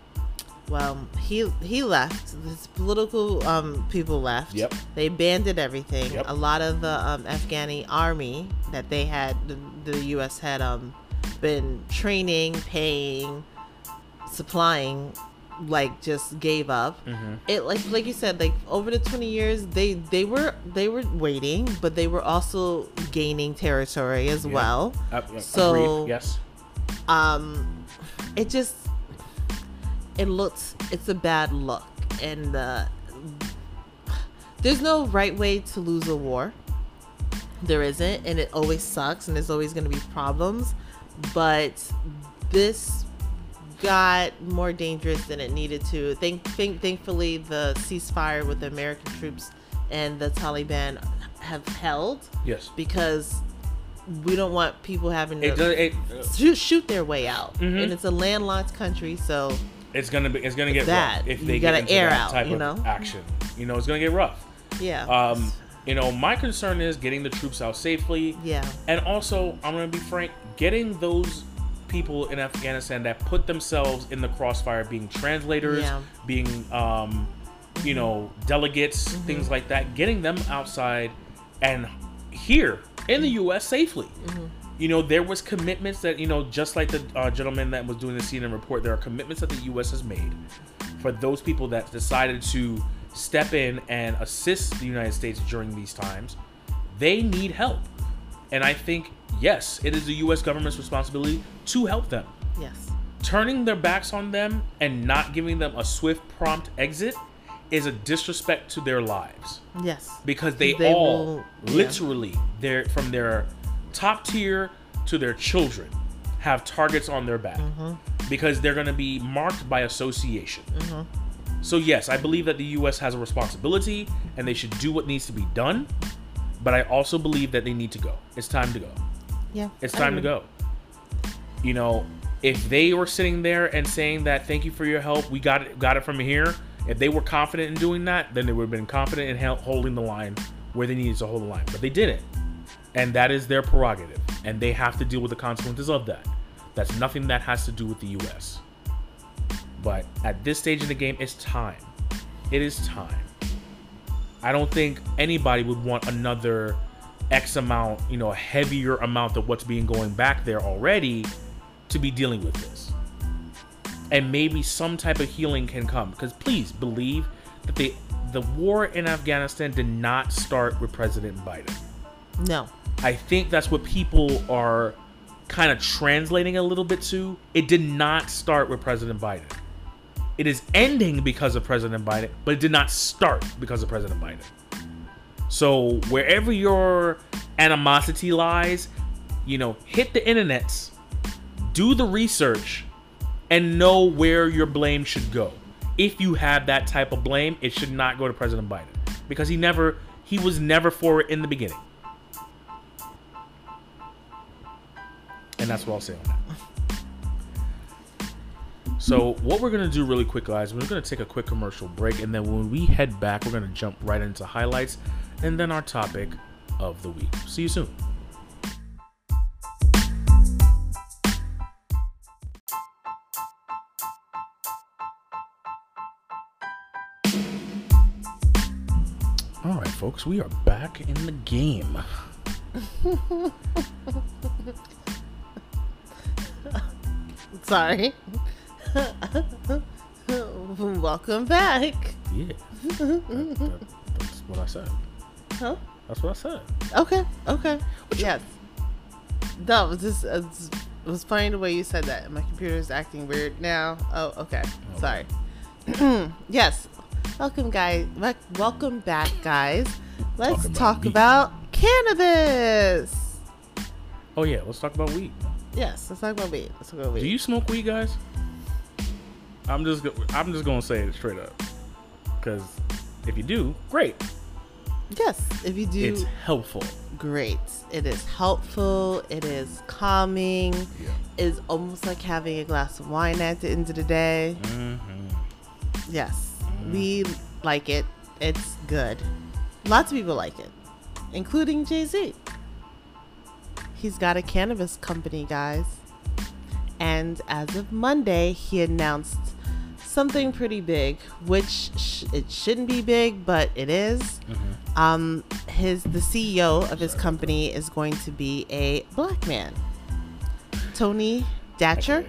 Well, he he left. His political um, people left. Yep. They abandoned everything. Yep. A lot of the um, Afghani army that they had, the, the U.S. had um, been training, paying, supplying, like just gave up. Mm-hmm. It like like you said, like over the twenty years, they they were they were waiting, but they were also gaining territory as Yeah. well. Uh, So- agreed. yes, um it just it looks it's a bad look and uh there's no right way to lose a war there isn't and it always sucks and there's always going to be problems but this got more dangerous than it needed to think, think thankfully the ceasefire with the american troops and the taliban have held yes. because we don't want people having to It, does- it, uh, shoot, their way out. Mhm. And it's a landlocked country, so it's gonna be it's gonna get that. rough if they gotta get into air that out, type you of know? action. You know, it's gonna get rough. yeah. Um, you know, my concern is getting the troops out safely. yeah. And also, I'm gonna be frank, getting those people in Afghanistan that put themselves in the crossfire, being translators, Yeah. being, um, you know, delegates, things like that, getting them outside and here in the U.S. safely. You know, there was commitments that you know, just like the uh, gentleman that was doing the CNN report, there are commitments that the U.S. has made for those people that decided to step in and assist the United States during these times. They need help, and I think yes, it is the U.S. government's responsibility to help them. Yes. Turning their backs on them and not giving them a swift, prompt exit is a disrespect to their lives Yes. because they, They all will- yeah. literally their from their top tier to their children have targets on their back Mm-hmm. because they're going to be marked by association. So yes, I believe that the U.S. has a responsibility and they should do what needs to be done. But I also believe that they need to go. It's time to go. Yeah. It's time to go. You know, if they were sitting there and saying that thank you for your help, we got it, got it from here. If they were confident in doing that, then they would have been confident in holding the line where they needed to hold the line. But they didn't, and that is their prerogative, and they have to deal with the consequences of that. That's nothing that has to do with the U.S. But at this stage in the game, it's time. It is time. I don't think anybody would want another X amount, you know, a heavier amount of what's being going back there already to be dealing with this. And maybe some type of healing can come. Because please believe that the the war in Afghanistan did not start with President Biden. No. I think that's what people are kind of translating a little bit to. It did not start with President Biden. It is ending because of President Biden, but it did not start because of President Biden. So wherever your animosity lies, you know, hit the internets, do the research, and know where your blame should go. If you have that type of blame, it should not go to President Biden because he never he was never for it in the beginning. And that's what I'll say on that. So what we're gonna do really quick, guys, we're gonna take a quick commercial break, and then when we head back, we're gonna jump right into highlights and then our topic of the week. See you soon. All right, folks, we are back in the game. Sorry. Welcome back. Yeah, That- that- that's what I said. Huh? That's what I said. Okay. Okay. Yes. No, it was just it was, it was funny the way you said that. My computer is acting weird now. Oh, okay. Oh. Sorry. yes. Welcome, guys. Welcome back, guys. Let's Talk about talk weed. about cannabis. Oh yeah, let's talk about weed. Yes, let's talk about weed. Let's talk about weed. Do you smoke weed, guys? I'm just I'm just gonna say it straight up, because if you do, great. Yes, if you do, It's helpful. great. It is helpful. It is calming. Yeah. It's almost like having a glass of wine at the end of the day. hmm Yes, we like it. It's good. Lots of people like it, including Jay Z. He's got a cannabis company, guys. And as of Monday, he announced something pretty big, which sh- it shouldn't be big, but it is. Um, his the CEO of his company is going to be a black man, Troy Datcher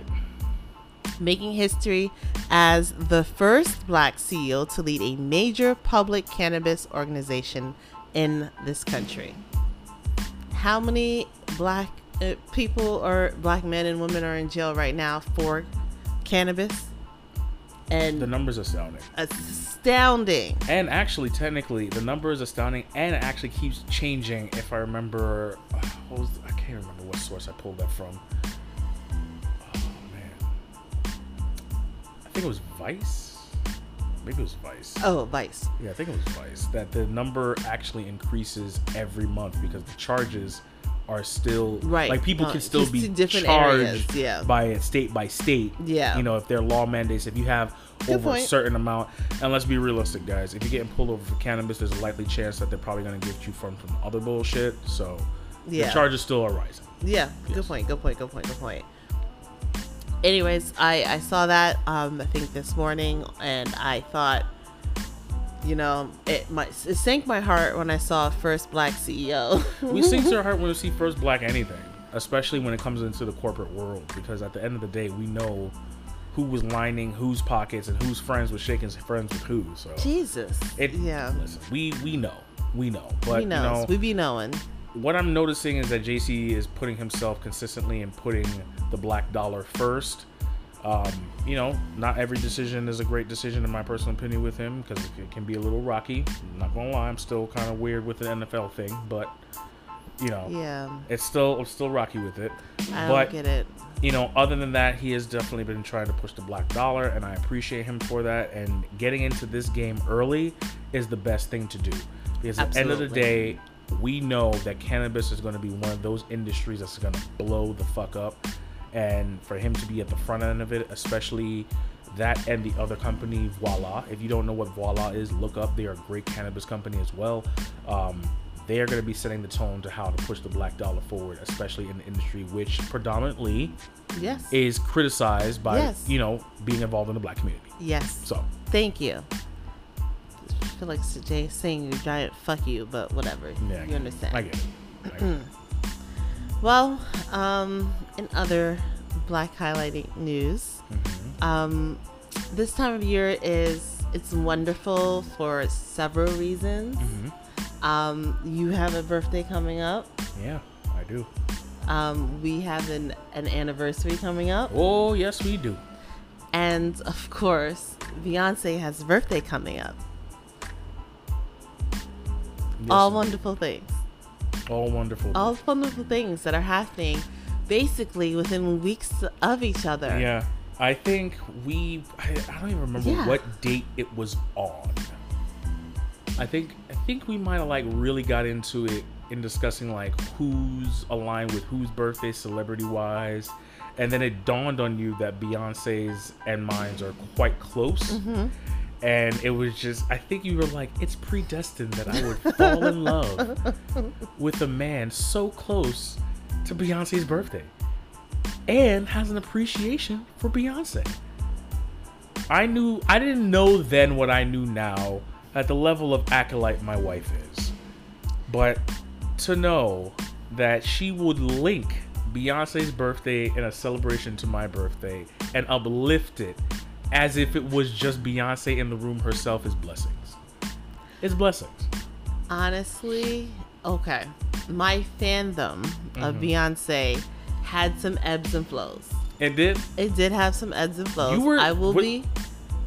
making history as the first black CEO to lead a major public cannabis organization in this country. How many black uh, people or black men and women are in jail right now for cannabis? And The number's astounding. astounding. And actually, technically, the number is astounding, and it actually keeps changing. If I remember, what was I can't remember what source I pulled that from. Oh man, I think it was Vice. Maybe it was Vice. Oh, Vice. Yeah, I think it was Vice. That the number actually increases every month because the charges are still Right. Like people Uh, can still be different charged areas, yeah. by state by state. Yeah. You know, if they're law mandates, if you have Good over a certain amount, and let's be realistic, guys. If you're getting pulled over for cannabis, there's a likely chance that they're probably going to get you from from other bullshit. So Yeah. the charges still are rising. Yeah, Yes. good point, good point, good point, good point. Anyways, I I saw that um I think this morning and I thought you know, it my it sank my heart when I saw first black CEO. we sink to our heart when we see first black anything, especially when it comes into the corporate world, because at the end of the day, we know who was lining whose pockets and who's friends with shaking friends with who. So Jesus. it, yeah. listen, we we know, we know, but we you know, we be knowing. what I'm noticing is that Jay Z is putting himself consistently and putting the black dollar first. Um, you know, not every decision is a great decision in my personal opinion with him because it can be a little rocky. I'm not gonna lie, I'm still kind of weird with the NFL thing, but you know, Yeah. it's still I'm still rocky with it. I but don't get it. you know, other than that, he has definitely been trying to push the black dollar, and I appreciate him for that. And getting into this game early is the best thing to do because at the end of the day, we know that cannabis is going to be one of those industries that's going to blow the fuck up. And for him to be at the front end of it, especially that and the other company, Viola. If you don't know what Viola is, look up. They are a great cannabis company as well. Um, they are going to be setting the tone to how to push the black dollar forward, especially in the industry, which predominantly Yes. is criticized by Yes. you know being involved in the black community. yes. So Thank you. I feel like Jay saying you giant fuck you, but whatever. yeah, you understand. I get it. I get it. Well, um, in other black highlighting news, Mhm. um, this time of year is it's wonderful for several reasons. Mhm. Um, you have a birthday coming up. Yeah, I do. Um, we have an, an anniversary coming up. Oh yes, we do. And of course, Beyonce has a birthday coming up. All wonderful things. All wonderful. All wonderful things that are happening basically within weeks of each other. Yeah, I think we. I, I don't even remember Yeah. what date it was on. I think I think we might have like really got into it in discussing like who's aligned with whose birthday celebrity wise, and then it dawned on you that Beyonce's and mine's are quite close. Mm-hmm. And it was just, I think you were like, it's predestined that I would fall in love with a man so close to Beyonce's birthday and has an appreciation for Beyonce. I knew, I didn't know then what I knew now at the level of acolyte my wife is. But to know that she would link Beyonce's birthday and a celebration to my birthday and uplift it as if it was just Beyonce in the room herself is blessings. It's blessings. Honestly, okay. My fandom of Mhm. Beyonce had some ebbs and flows. It did It did have some ebbs and flows. You were- I will what- be.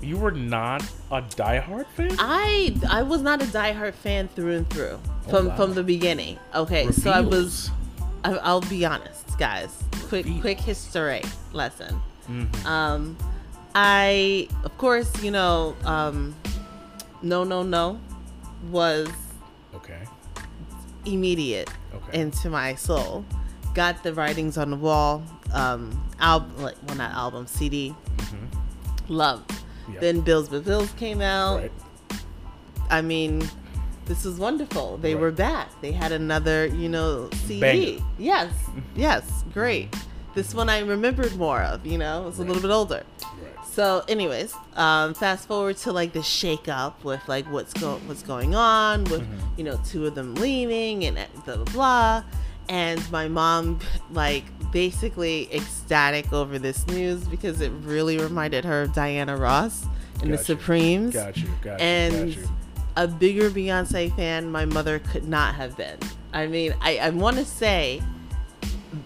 you were not a diehard fan? I I was not a diehard fan through and through from Oh, wow. from the beginning. Okay, so I was. I, I'll be honest, guys. Quick Reveals. quick history lesson. Mhm. Um, I of course you know um, no no no was Okay. immediate Okay. into my soul. Got the writings on the wall. Um, album like well not album CD. Mhm. Loved. Yeah. Then Bills but Bills came out. Right. I mean, this was wonderful. They Right. were back. They had another, you know, CD. Banger. Yes, yes, great. This one I remembered more of. You know, it's a little bit older. So, anyways, um, fast forward to like the shake up with like what's go what's going on with Mhm. you know two of them leaving and blah blah blah, and my mom like basically ecstatic over this news because it really reminded her of Diana Ross and the you. Supremes Got you. Got you. and got you. a bigger Beyonce fan my mother could not have been. I mean, I, I want to say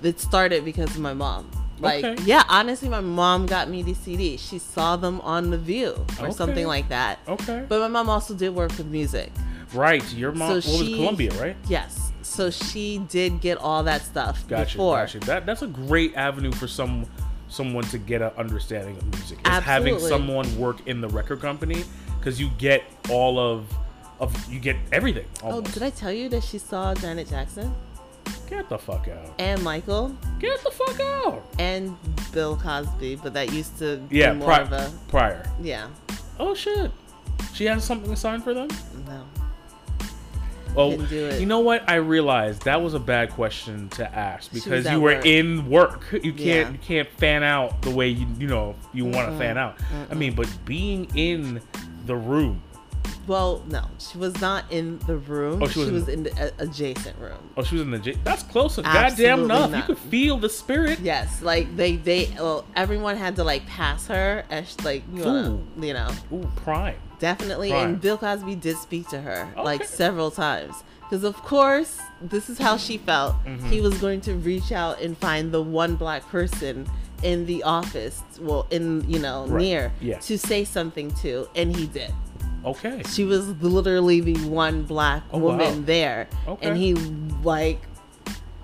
it started because of my mom. Like, Okay. yeah, honestly, my mom got me the CD. She saw them on The View or Okay. something like that. Okay. But my mom also did work with music. right. Your mom. So what was she- Columbia, right? Yes. So she did get all that stuff Got you. before. Got you. That that's a great avenue for some someone to get an understanding of music. Is having someone work in the record company because you get all of of you get everything. Oh, Almost. did I tell you that she saw Janet Jackson Get the fuck out. and Michael Get the fuck out. and Bill Cosby? But that used to be Yeah, more pri- of a prior. yeah. Oh shit. She has something signed for them? No. Oh, Didn't do it. you know what? I realized that was a bad question to ask because you were work. in work. You can't Yeah. you can't fan out the way you you know you want to fan out. I mean, but being in the room well, no, she was not in the room. Oh, she she, was was, in in the adjacent room. Oh, she was in the j- That's close. Goddamn enough. You could feel the spirit. Yes, like they they well, everyone had to like pass her as like you know, you know Ooh, prime. definitely. Right. And Bill Cosby did speak to her like several times because of course this is how she felt. Mm-hmm. He was going to reach out and find the one black person in the office, well, in you know Right. near Yeah. to say something to, and he did. Okay. She was literally the one black Oh, woman wow. there, Okay. and he like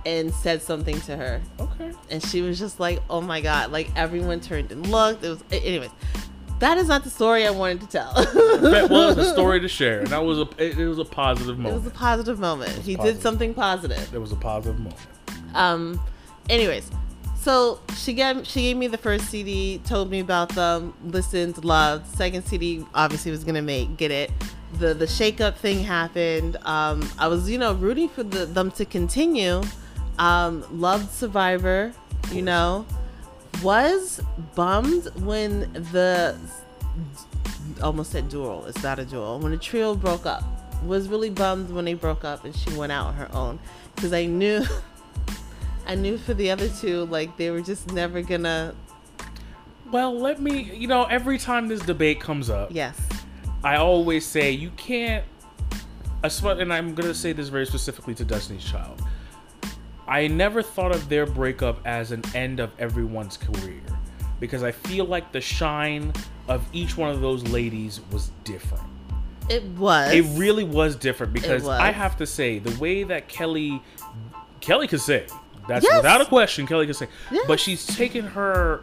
and said something to her Okay. and she was just like, "Oh my god!" Like everyone turned and looked. It was, anyways. That is not the story I wanted to tell. That was a story to share. and That was a. It, it was a positive moment. It was a positive moment. He positive. did something positive. It was a positive moment. Um, anyways, so she gave she gave me the first CD, told me about them, listened, loved. Second CD obviously was gonna make get it. The the shake up thing happened. Um, I was you know rooting for the, them to continue. Um, loved Survivor, you know. Was bummed when the almost said duel. It's not a duel. When the trio broke up, was really bummed when they broke up and she went out on her own because I knew, I knew for the other two like they were just never gonna. Well, let me. You know, every time this debate comes up, Yes. I always say you can't. I swear, and I'm gonna say this very specifically to Destiny's Child. I never thought of their breakup as an end of everyone's career because I feel like the shine of each one of those ladies was different. It was. It really was different because was. I have to say the way that Kelly Kelly could sing. That's Yes. without a question Kelly can sing. Yes. But she's taken her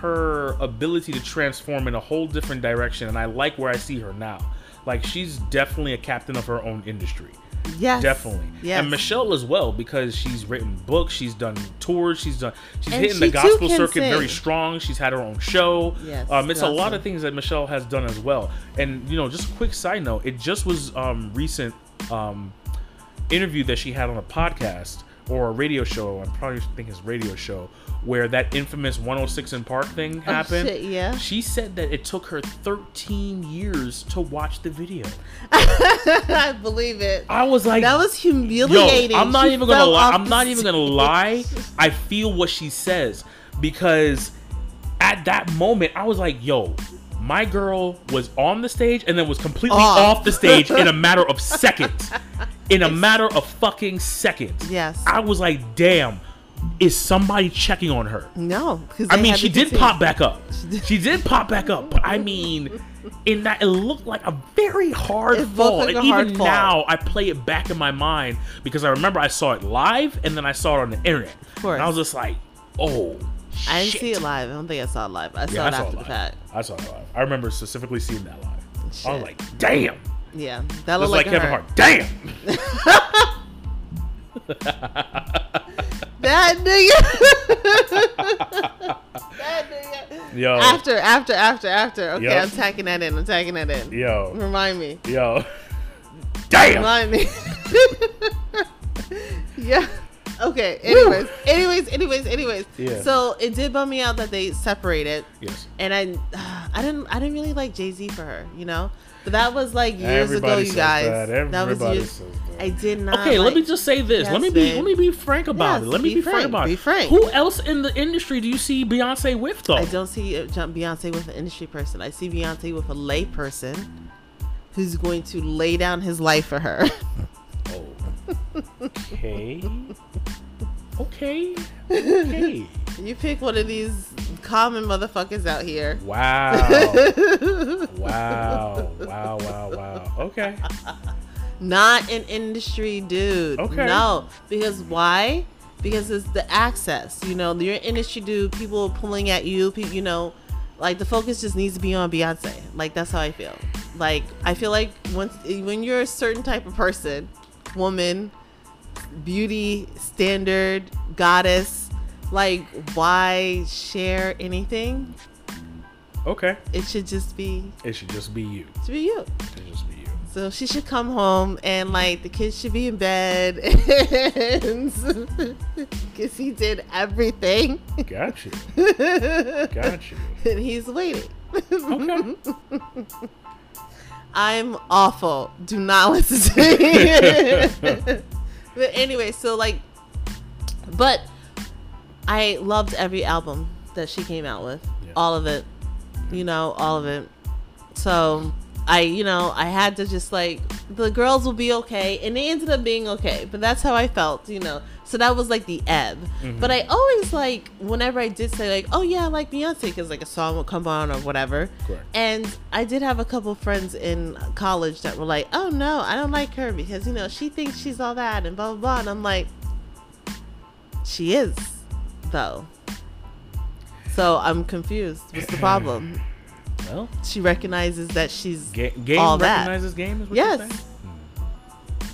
her ability to transform in a whole different direction and I like where I see her now. Like she's definitely a captain of her own industry. Yes. Definitely. Yes. And Michelle as well because she's written books, she's done tours, she's done she's And hitting the she too gospel circuit very strong. She's had her own show. Yes, Um it's a lot of things that Michelle has done as well. And you know, just a quick side note, it just was um recent um interview that she had on a podcast or a radio show, I'm probably think it's radio show, where that infamous 106 & Park thing oh, happened. Oh, shit, yeah. She said that it took her 13 years to watch the video. I believe it. I was like, That was humiliating. Yo. I'm not She even gonna lie. I'm not even gonna lie. I feel what she says because at that moment I was like, yo, my girl was on the stage and then was completely Off. off the stage in a matter of seconds. In a matter of fucking seconds. Yes. I was like, damn, is somebody checking on her? No, I mean, she did pop back up. She did pop back up, but I mean, in that it looked like a very hard It fall. like and a hard even fall. now, I play it back in my mind because I remember I saw it live and then I saw it on the internet. Of course. And I was just like, oh. I didn't shit. see it live. I don't think I saw it live. I saw Yeah, I it saw after it the fact. I saw it live. I remember specifically seeing that live. I Shit. was like, damn. Yeah, that looked like, like, Kevin. Hart. Damn. That nigga. that nigga. Yo. After, after, after, after. Okay, Yup. I'm tagging that in. I'm tagging that in. Yo. Remind me. Yo. Damn. Remind me. yeah. Okay. Anyways, anyways, anyways, anyways. Yeah. So it did bum me out that they separated, Yes. and I, I didn't, I didn't really like Jay Z for her, you know. But that was like years Everybody ago, you guys. that. was years. says that. I did not. Okay, let me just say this. let me be babe. let me be frank about Yes, it. Let me be be, frank, frank, about be it. frank. Who else in the industry do you see Beyonce with though? I don't see uh, John- Beyonce with an industry person. I see Beyonce with a lay person who's going to lay down his life for her. Okay. okay. Okay. you pick one of these common motherfuckers out here. Wow. wow. Wow. Wow. Wow. Okay. Not an industry dude. Okay. No. Because why? Because it's the access. You know, you're an industry dude, people pulling at you, pe- you know, like the focus just needs to be on Beyonce. Like that's how I feel. Like I feel like once when you're a certain type of person, woman, beauty standard, goddess, like why share anything? Okay. It should just be It should just be you. to be you. It should just be you. So she should come home and like the kids should be in bed because he did everything Got you. Got you. and he's waiting. Okay. I'm awful. Do not listen to me. but anyway, so like, but I loved every album that she came out with. Yeah. All of it. You know, all of it. So I, you know, I had to just like the girls will be okay, and they ended up being okay. But that's how I felt, you know. So that was like the ebb. Mhm. But I always like whenever I did say like, oh yeah, I like Beyonce because like a song would come on or whatever. Correct. And I did have a couple friends in college that were like, oh no, I don't like her because you know she thinks she's all that and blah blah blah. And I'm like, she is, though. So I'm confused. What's the problem? Well, She recognizes that she's ga- game all that. recognizes game. Is what Yes.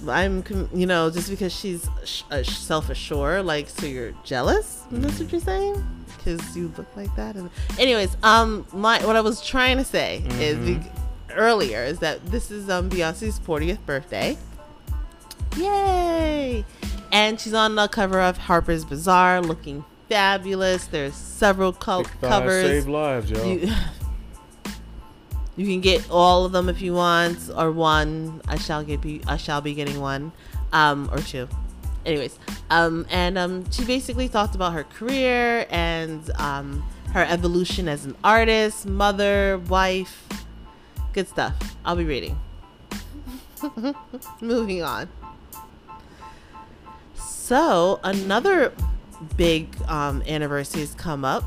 I'm, you know, just because she's sh- uh, self-assured, like, so you're jealous. That's what you're saying? Because you look like that. And anyways, um, my what I was trying to say is Mhm. be- earlier is that this is um Beyonce's 40th birthday. Yay! And she's on the cover of Harper's Bazaar, looking fabulous. There's several co- covers. save lives, yo. You, you can get all of them if you want, or one. I shall get be I shall be getting one, um, or two. Anyways, um, and um, she basically talked about her career and um, her evolution as an artist, mother, wife. Good stuff. I'll be reading. Moving on. So another big um, has come up.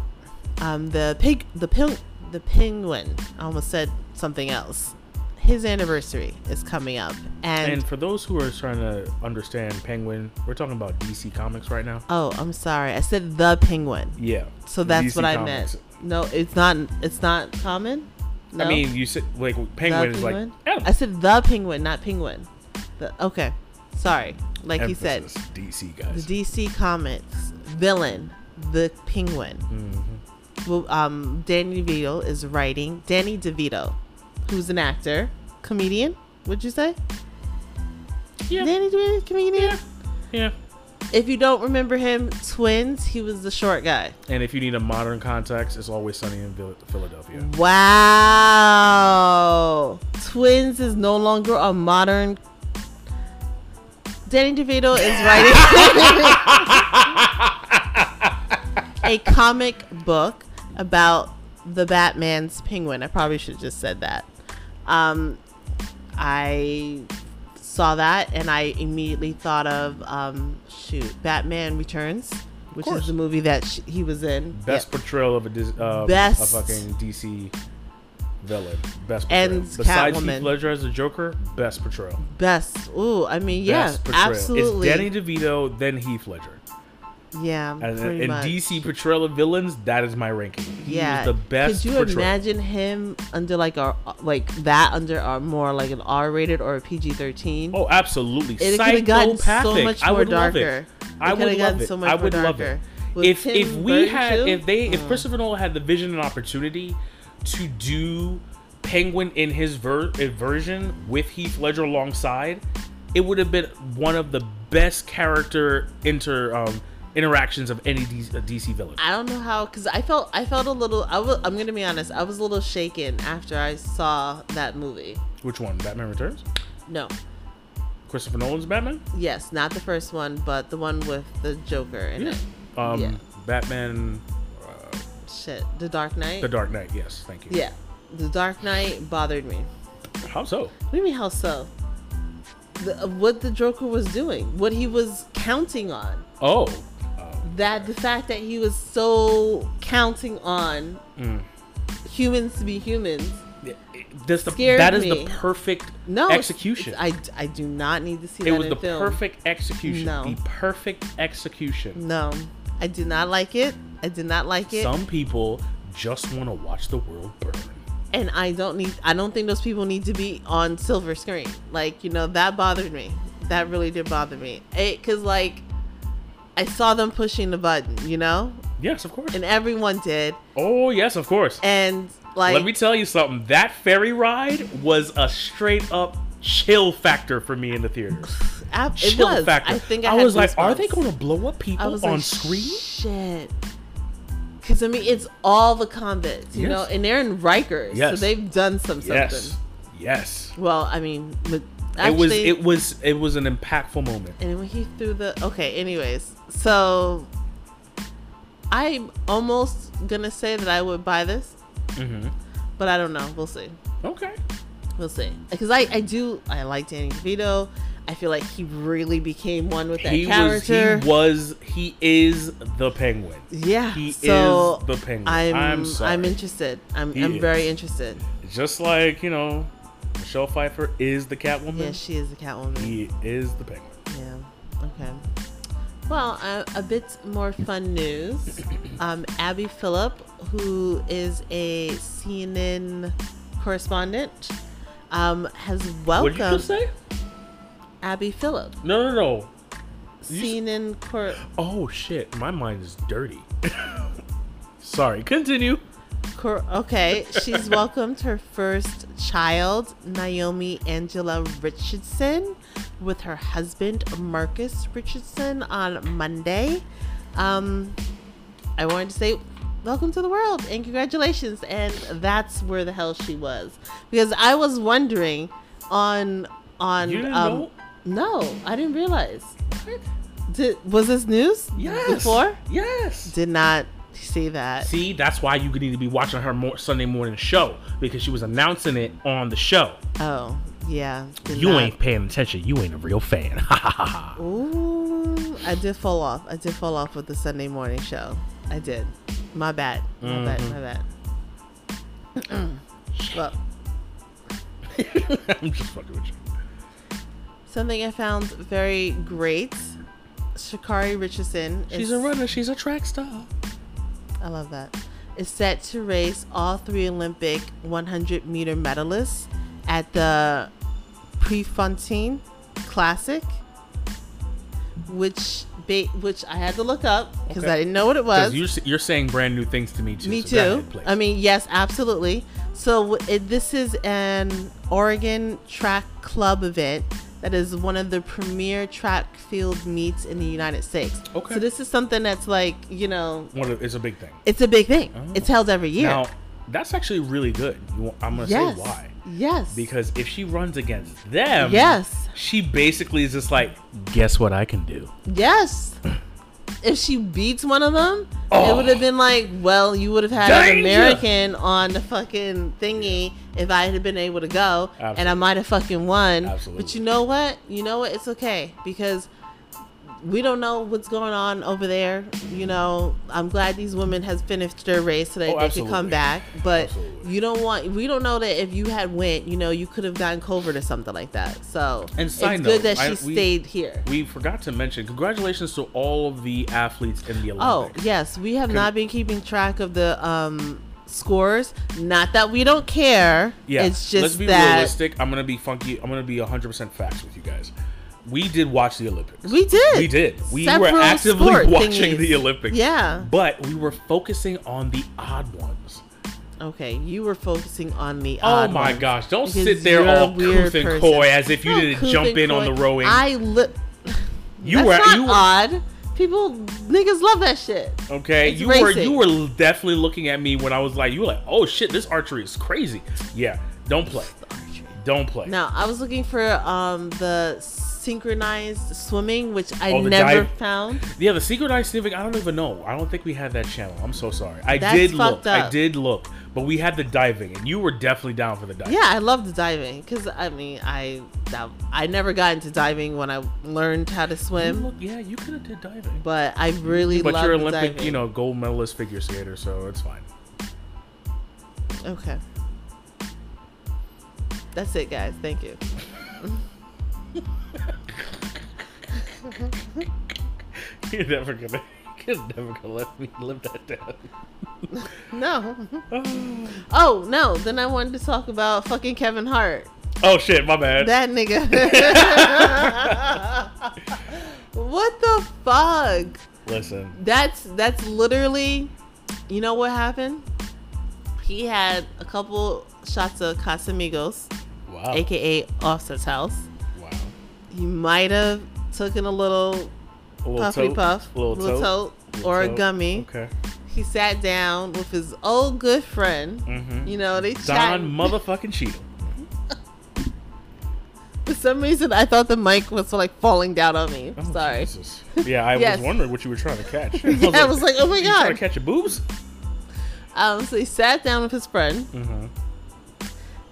Um, the pig, the ping, the penguin. I almost said something else. His anniversary is coming up, and, and for those who are trying to understand Penguin, we're talking about DC Comics right now. oh, I'm sorry, I said the penguin. Yeah. So that's DC what I Comics. meant. No, it's not. It's not common. No? I mean, you said like The Penguin is like? Adam. I said the penguin, not penguin. The, okay, sorry. Like you said, Emphasis, DC the guys. DC Comics villain, the penguin. Mhm. Well, um, Danny DeVito is writing. Danny DeVito, who's an actor, comedian. Would you say? Yeah. Danny DeVito, comedian. Yeah. Yeah. If you don't remember him, Twins. He was the short guy. And if you need a modern context, it's always sunny in Philadelphia. Wow. Twins is no longer a modern. Danny DeVito is writing a comic book about the Batman's penguin. I probably should have just said that. Um, I saw that and I immediately thought of um, shoot Batman Returns, which is the movie that sh- he was in. Best Yeah. portrayal of a Dis- um, Best. a fucking DC villain. Best portrayal. And. Besides Catwoman. Heath Ledger as the Joker, best portrayal. Best. Ooh, I mean, yeah, absolutely. It's Danny DeVito, then Heath Ledger. Yeah, And, pretty much. DC portrayal of villains, that is my ranking. He yeah, the best Could you portrayal. imagine him under like a like that under a more like an R-rated or a PG-13? Oh, absolutely. it could have gotten so much I more would love darker. it. I would gotten love it. so much I would love it. With If Tim if we Burton, had too? if they if. Christopher Nolan had the vision and opportunity to do Penguin in his ver- uh, version with Heath Ledger alongside, it would have been one of the best character inter um, interactions of any DC, DC villain. I don't know how because I felt I felt a little. I was. I'm gonna be honest. I was a little shaken after I saw that movie. Which one? Batman Returns? No, Christopher Nolan's Batman? yes, not the first one, but the one with the Joker in it. Um, Yeah. Batman, uh, Shit, The Dark Knight. The Dark Knight. Yes, thank you. yeah, The Dark Knight bothered me. How so? What do you mean how so? The, what the Joker was doing, what he was counting on. Oh. That the fact that he was so counting on Mm. humans to be humans this the, that is me. the perfect No it's- execution. it's- I, I do not need to see it that It was the film. perfect execution. No. The perfect execution. No, I did not like it. I did not like it, Some people just want to watch the world burn. and I don't need. I don't think those people need to be on silver screen. Like you know that bothered me. That really did bother me. It because like I saw them pushing the button, you know, Yes, of course. and everyone did, oh, yes, of course. and like Let me tell you something. That ferry ride was a straight up chill factor for me in the theater. it chill was. factor. I think I, had was like, are they going to blow up I people on like, screen? Shit. Because I mean, it's all the convicts, you Yes. know, and they're in Rikers, so they've done some something. Yes. Yes. Well, I mean, but it was it was it was an impactful moment. And when he threw the okay, anyways, so I'm almost gonna say that I would buy this, Mm-hmm. but I don't know. We'll see. Okay. We'll see. Because I I do I like Danny DeVito. I feel like he really became one with that He was character. he was he is the penguin. yeah. He so is the penguin. I'm I'm I'm, interested. I'm He I'm very interested. Just like, you know, Michelle Pfeiffer is the Catwoman. Yeah, she is the Catwoman. he is the penguin. Yeah. Okay. Well, uh, a bit more fun news. Um, Abby Phillip, who is a CNN correspondent, um, has What did you welcomed just say? Abby Phillip, No, no, no. You s- CNN cor- Oh shit, my mind is dirty. Sorry, continue. cor- Okay, she's welcomed her first child, Naomi Angela Richardson, with her husband Marcus Richardson on Monday. Um, I wanted to say welcome to the world and congratulations, and that's where the hell she was because I was wondering on on You didn't um know? no, I didn't realize. Did, was this news Yes. before? Yes. Did not see that. See, that's why you need to be watching her more Sunday morning show because she was announcing it on the show. Oh, yeah. You not. ain't paying attention. You ain't a real fan. Ooh, I did fall off. I did fall off with the Sunday morning show. I did. My bad. My bad. Mhm. My bad. well, I'm just fucking with you. something I found very great. Sha'Carri Richardson. She's a runner. She's a track star. I love that. Is set to race all three Olympic 100 meter medalists at the Prefontaine Classic, which ba- which I had to look up because Okay. I didn't know what it was. You're, you're saying brand new things to me too. Me so too. I mean, yes, absolutely. So it, this is an Oregon Track Club event that is one of the premier track field meets in the United States. Okay. So this is something that's like, you know, One of- it's a big thing. it's a big thing. Oh. It's held every year. Now, that's actually really good. I'm gonna yes. say why. Yes. Because if she runs against them, yes. she basically is just like, guess what I can do? Yes. If she beats one of them, it Oh. would have been like, well, you would have had an American on the fucking thingy if I had been able to go, and I might have fucking won. Absolutely. But you know what? You know what? It's okay because we don't know what's going on over there. You know, I'm glad these women has finished their race so that Oh, they can come back. But Absolutely. you don't want. We don't know that if you had went, you know, you could have gotten COVID or something like that. So And it's side good that she I- we- stayed here. We forgot to mention congratulations to all of the athletes in the Olympics. Oh yes, we have Con- not been keeping track of the um scores. Not that we don't care. Yeah, it's just that. let's be that realistic. I'm gonna be funky. I'm gonna be 100 percent facts with you guys. We did watch the Olympics. we did. We did. We were actively watching thingies. the Olympics. Yeah. But we were focusing on the odd ones. Okay, you were focusing on the. Oh my gosh! Don't sit there all coof and coy as if you No, didn't jump in on the rowing. I li- you That's were not you were odd. People, niggas love that shit. okay. It's You were you were definitely looking at me when I was like, you were like, oh shit, this archery is crazy. Yeah, don't play. Don't play. Now I was looking for um the synchronized swimming, which I Oh, never dive- found. Yeah, the secret eye sniffing. I don't even know. I don't think we had that channel. I'm so sorry. I That's did look. fucked I did look, but we had the diving, and you were definitely down for the diving. Yeah, I love the diving because I mean I that, I never got into diving when I learned how to swim, look, yeah, you could have did diving. but I really But love you're Olympic, diving. you know, gold medalist figure skater, so it's fine. Okay, that's it, guys. Thank you. You're never gonna, you're never gonna let me live that down. No. oh no. Then I wanted to talk about fucking Kevin Hart. oh shit, my bad. That nigga. what the fuck? Listen, That's that's literally, you know what happened? He had a couple shots of Casamigos, wow, aka Offset's house. He might have taken a little a little puffy tote, puff, little, little tote, tote, little or a gummy. Okay. He sat down with his old good friend. Mm-hmm. You know, they Don chatting. motherfucking Cheadle. For some reason, I thought the mic was like falling down on me. Oh, Sorry. Jesus. Yeah, I Yes. was wondering what you were trying to catch. Yeah, I was like, oh my you trying to god. catch your boobs? Um, so he sat down with his friend, Mm-hmm.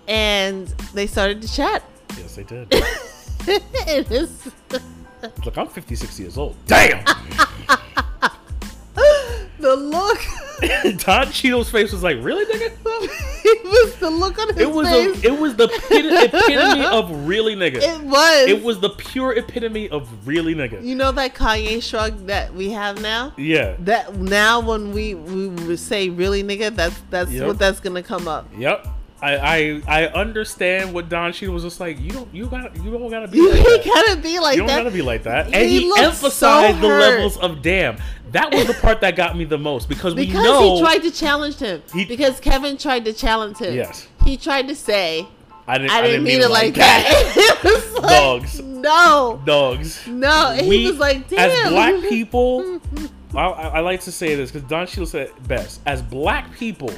and they started to chat. Yes, they did. It is Look, I'm 56 years old. Damn! the look. Don Cheadle's face was like, really, nigga? it was the look on his It was face. a, it was the epit- epitome of really nigga. it was. It was the pure epitome of really nigga. You know that Kanye shrug that we have now. Yeah. That now when we we say really nigga, that's that's Yep. what that's gonna come up. Yep. I, I I understand what Don Cheadle was just like. You don't you got you don't gotta be You like that. gotta be like You don't gotta be like that. And he, so emphasized the levels of damn. That was the part that got me the most because, we because know he tried to challenge him. He- because Kevin tried to challenge him. Yes. He tried to say, I didn't I didn't, mean, it like that. it was like, Dogs. No. dogs. No. And we, he was like, damn. As black people, I, I I like to say this because Don Cheadle said best. As black people,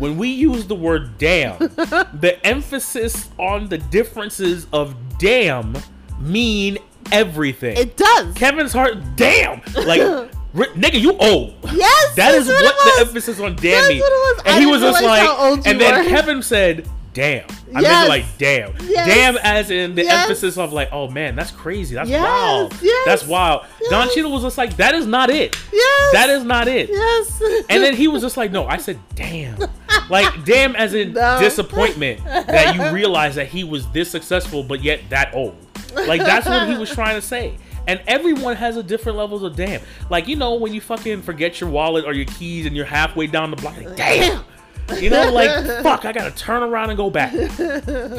when we use the word damn, the emphasis on the differences of damn mean everything. it does. Kevin's heart, damn, like nigga, you old. Yes, that is what, what the emphasis on damn means. what it was. And I he was just like, how old you and then. Kevin said, "Damn." I Yes. meant like, "Damn." Yes. Damn, as in the Yes. emphasis of like, "Oh man, that's crazy. That's wild. That's wild." Don. Cheadle was just like, "That is not it. yes. That is not it." Yes. And then he was just like, "No, I said damn." Like damn as in No. disappointment that you realize that he was this successful but yet that old. Like that's what he was trying to say. And everyone has a different levels of damn. Like you know when you fucking forget your wallet or your keys and you're halfway down the block, like, damn. You know, like fuck, I gotta turn around and go back.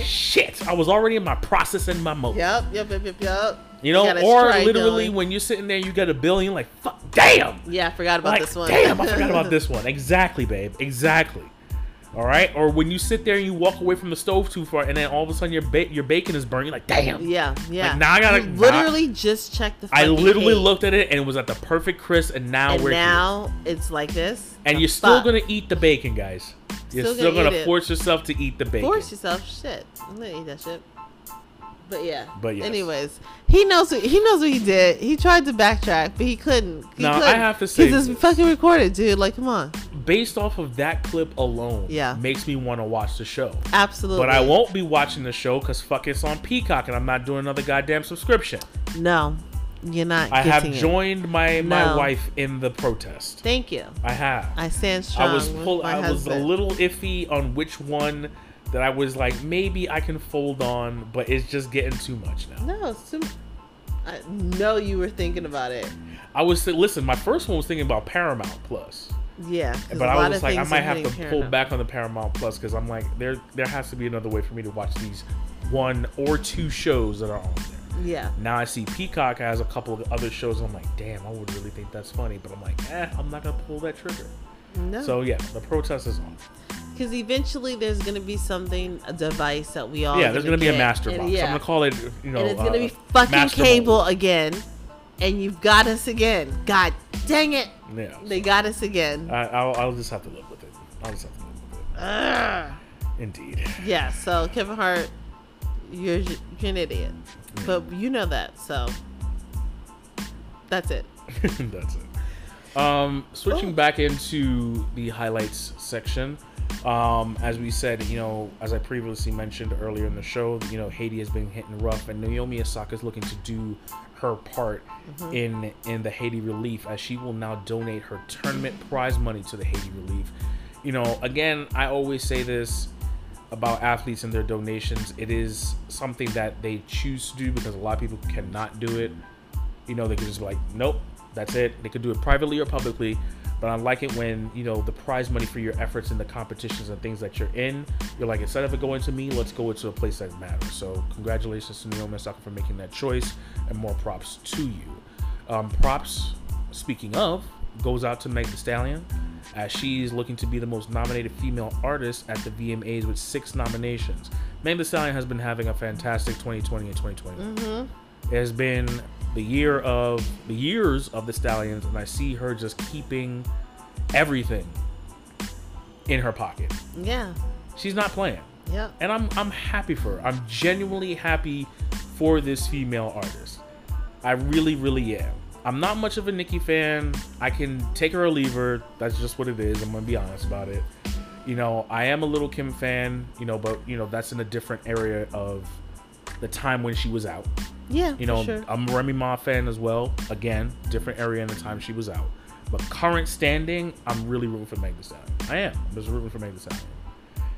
Shit, I was already in my processing my mode. Yep, yep, yep, yep, yep. You know, got a or literally going. when you're sitting there, you get a billion, like, fuck, damn. Yeah, I forgot about Like, this one. damn, I forgot about this one. Exactly, babe. Exactly. All right. Or when you sit there and you walk away from the stove too far, and then all of a sudden your ba- your bacon is burning. Like, damn. Yeah, yeah. Like, now I gotta- You literally just checked the. I literally cake, looked at it and it was at the perfect crisp, and now and we're here. now it's like this. And you're still gonna eat the bacon, guys. You're Still still, gonna gonna, force yourself to eat the bacon. force yourself. Shit, I'm gonna eat that shit. But yeah. But yes. Anyways, he knows what he knows what he did. He tried to backtrack, but he couldn't. He Now, I couldn't. have to say because this. it's fucking recorded, dude. Like, come on. Based off of that clip alone, Yeah. makes me want to watch the show. Absolutely. But I won't be watching the show because fuck it's on Peacock and I'm not doing another goddamn subscription. No, you're not. I have getting it. joined my my No. wife in the protest. Thank you. I have. I stand strong. I was pull, I was a little iffy on which one that I was like maybe I can fold on, but it's just getting too much now. No, it's too. I know you were thinking about it. I was listen. My first one was thinking about Paramount Plus, Yeah, but I was like I might have to hitting pull back on the Paramount Plus because I'm like there there has to be another way for me to watch these one or two shows that are on there. Yeah, Now I see Peacock has a couple of other shows. I'm like, damn, I would really think that's funny, but I'm like, eh, I'm not gonna pull that trigger. no. So yeah, the protest is on. Because eventually there's gonna be something, a device that we all. yeah, there's gonna be a master and box. Yeah. I'm gonna call it, you know, and it's uh, gonna be fucking cable again, and you've got us again. God dang it, Yeah, they got us again. I, I'll, I'll just have to live with it. I'll just have to live with it. Indeed. Yeah. So Kevin Hart, you're you're an idiot, but you know that. So that's it. That's it. Um, switching Oh. back into the highlights section. Um, as we said, you know, as I previously mentioned earlier in the show, you know, Haiti has been hitting rough, and Naomi Osaka is looking to do her part Mm-hmm. in in the Haiti relief, as she will now donate her tournament prize money to the Haiti relief. You know, again, I always say this about athletes and their donations. It is something that they choose to do because a lot of people cannot do it you know, they could just be like, nope, that's it. They could do it privately or publicly. But I like it when, you know, the prize money for your efforts in the competitions and things that you're in, you're like, instead of it going to me, let's go into a place that matters. So congratulations to Naomi Osaka for making that choice and more props to you. Um, props, speaking of, goes out to Meg Thee Stallion as she's looking to be the most nominated female artist at the VMAs with six nominations. Meg Thee Stallion has been having a fantastic 2020 and 2021 it has been the year of the years of the stallions and i see her just keeping everything in her pocket Yeah. she's not playing Yep. and i'm i'm happy for her i'm genuinely happy for this female artist. I really, really am. I'm not much of a Nicki fan. I can take her or leave her. That's just what it is. I'm gonna be honest about it. You know, I am a little Kim fan. You know, but you know that's in a different area of the time when she was out. Yeah, You know, sure. I'm a Remy Ma fan as well. Again, different area in the time she was out. But current standing, I'm really rooting for Meg Thee Stallion. I am. I'm just rooting for Meg Thee Stallion.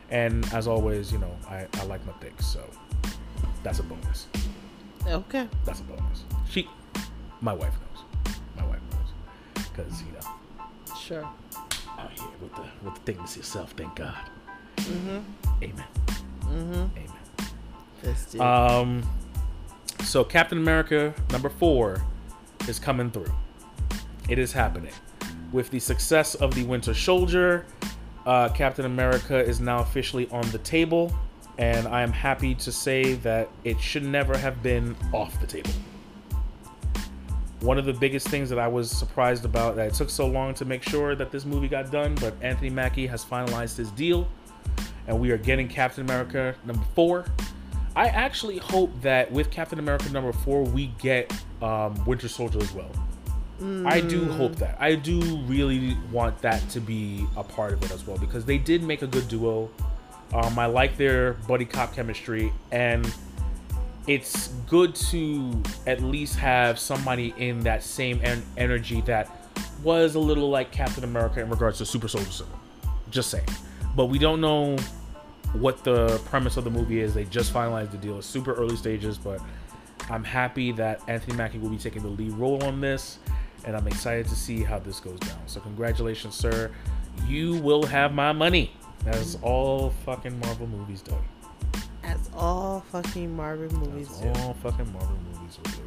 And as always, you know, I, I like my things, so that's a bonus. okay. That's a bonus. She, my wife knows. My wife knows, because you know, Sure. out here with the with the things yourself. Thank God. Mm-hmm. Amen. Mm-hmm. Amen. Um, so Captain America number four is coming through. It is happening. With the success of the Winter Soldier, uh, Captain America is now officially on the table, and I am happy to say that it should never have been off the table. One of the biggest things that I was surprised about that it took so long to make sure that this movie got done, but Anthony Mackie has finalized his deal, and we are getting Captain America number four. I actually hope that with Captain America number four, we get um, Winter Soldier as well. I do hope that. I do really want that to be a part of it as well because they did make a good duo. Um, I like their buddy cop chemistry, and it's good to at least have somebody in that same en- energy that was a little like Captain America in regards to Super Soldier Serum. Just saying. But we don't know what the premise of the movie is. They just finalized the deal. It's super early stages, but I'm happy that Anthony Mackie will be taking the lead role on this, and I'm excited to see how this goes down. So congratulations, sir. You will have my money. As all fucking Marvel movies do. As all fucking Marvel movies As do. all fucking Marvel movies will do.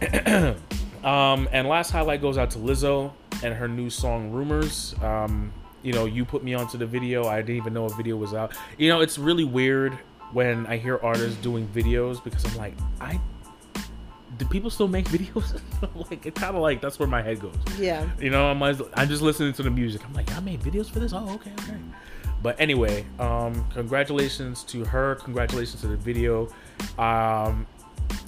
But, um, and last highlight goes out to Lizzo and her new song "Rumors." Um, you know, you put me onto the video. I didn't even know a video was out. You know, it's really weird when I hear artists doing videos because I'm like, I do people still make videos? like, it's kind of like that's where my head goes. Yeah. You know, I'm I'm just listening to the music. I'm like, I made videos for this. Oh, okay, okay. But anyway, um, congratulations to her. Congratulations to the video. Um,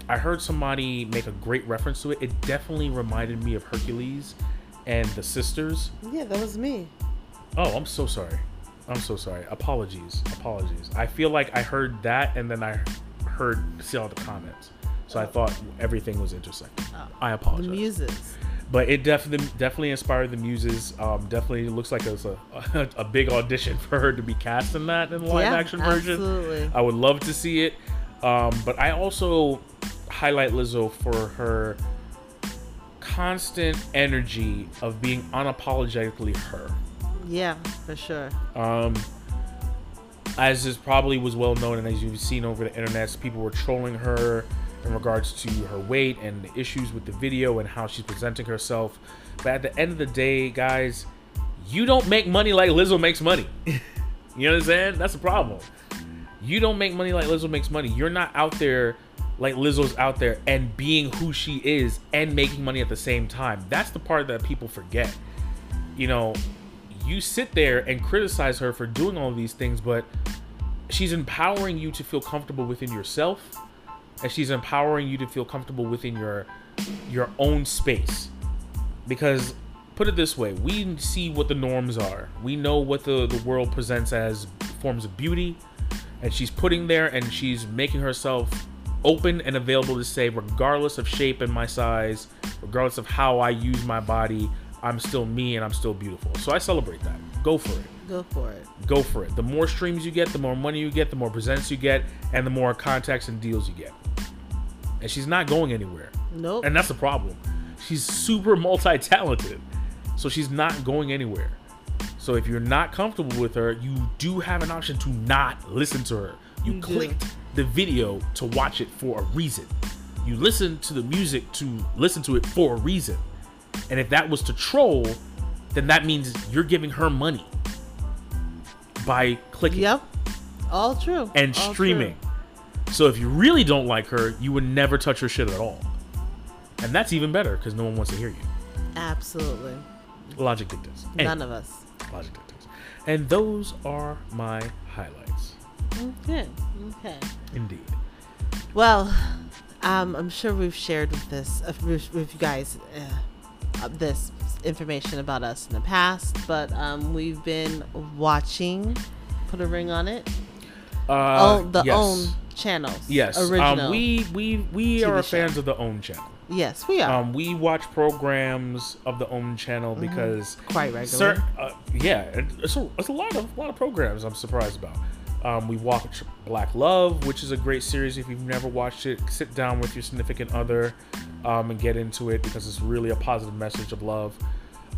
I heard somebody make a great reference to it. It definitely reminded me of Hercules and the sisters. Yeah, that was me. Oh, I'm so sorry. I'm so sorry. Apologies. Apologies. I feel like I heard that and then I heard see all the comments. So I thought everything was intersecting. Oh. I The apologize muses. but it definitely definitely inspired the muses. Um, definitely looks like a, a, a big audition for her to be cast in that in the live yeah, action version. Absolutely. I would love to see it. Um, but I also highlight Lizzo for her constant energy of being unapologetically her. Yeah, for sure. Um, as is probably was well known and as you've seen over the internet, people were trolling her in regards to her weight and the issues with the video and how she's presenting herself. But at the end of the day, guys, you don't make money like Lizzo makes money. you understand? That's the problem. You don't make money like Lizzo makes money. You're not out there like Lizzo's out there and being who she is and making money at the same time. That's the part that people forget. You know, you sit there and criticize her for doing all these things, but she's empowering you to feel comfortable within yourself and she's empowering you to feel comfortable within your your own space. Because put it this way we see what the norms are. We know what the, the world presents as forms of beauty and she's putting there and she's making herself open and available to say regardless of shape and my size regardless of how i use my body i'm still me and i'm still beautiful so i celebrate that go for it Go for it. go for it. The more streams you get, the more money you get, the more presents you get, and the more contacts and deals you get. And she's not going anywhere. Nope. And that's the problem. She's super multi talented. So she's not going anywhere. So if you're not comfortable with her, you do have an option to not listen to her. You, You do. clicked the video to watch it for a reason. You listened to the music to listen to it for a reason. And if that was to troll, then that means you're giving her money by clicking Yep. All true. and All streaming. true. So if you really don't like her, you would never touch her shit at all. And that's even better because no one wants to hear you. Absolutely. Logic dictates. None of us. Logic dictates. And those are my highlights. Okay. Okay. Indeed. Well, um, I'm sure we've shared with this uh, with, with you guys uh, uh, this information about us in the past, but um, we've been watching. Put a ring on it. Uh, oh, the yes. OWN channels. Yes. Original. Um, we we we TV are show. fans of the OWN channel. yes, we are Um, we watch programs of the OWN channel Mm-hmm. because quite regular. Cer- uh, yeah, it's a, it's a lot of a lot of programs. I'm surprised about. Um, we watch Black Love, which is a great series. If you've never watched it, sit down with your significant other um, and get into it because it's really a positive message of love.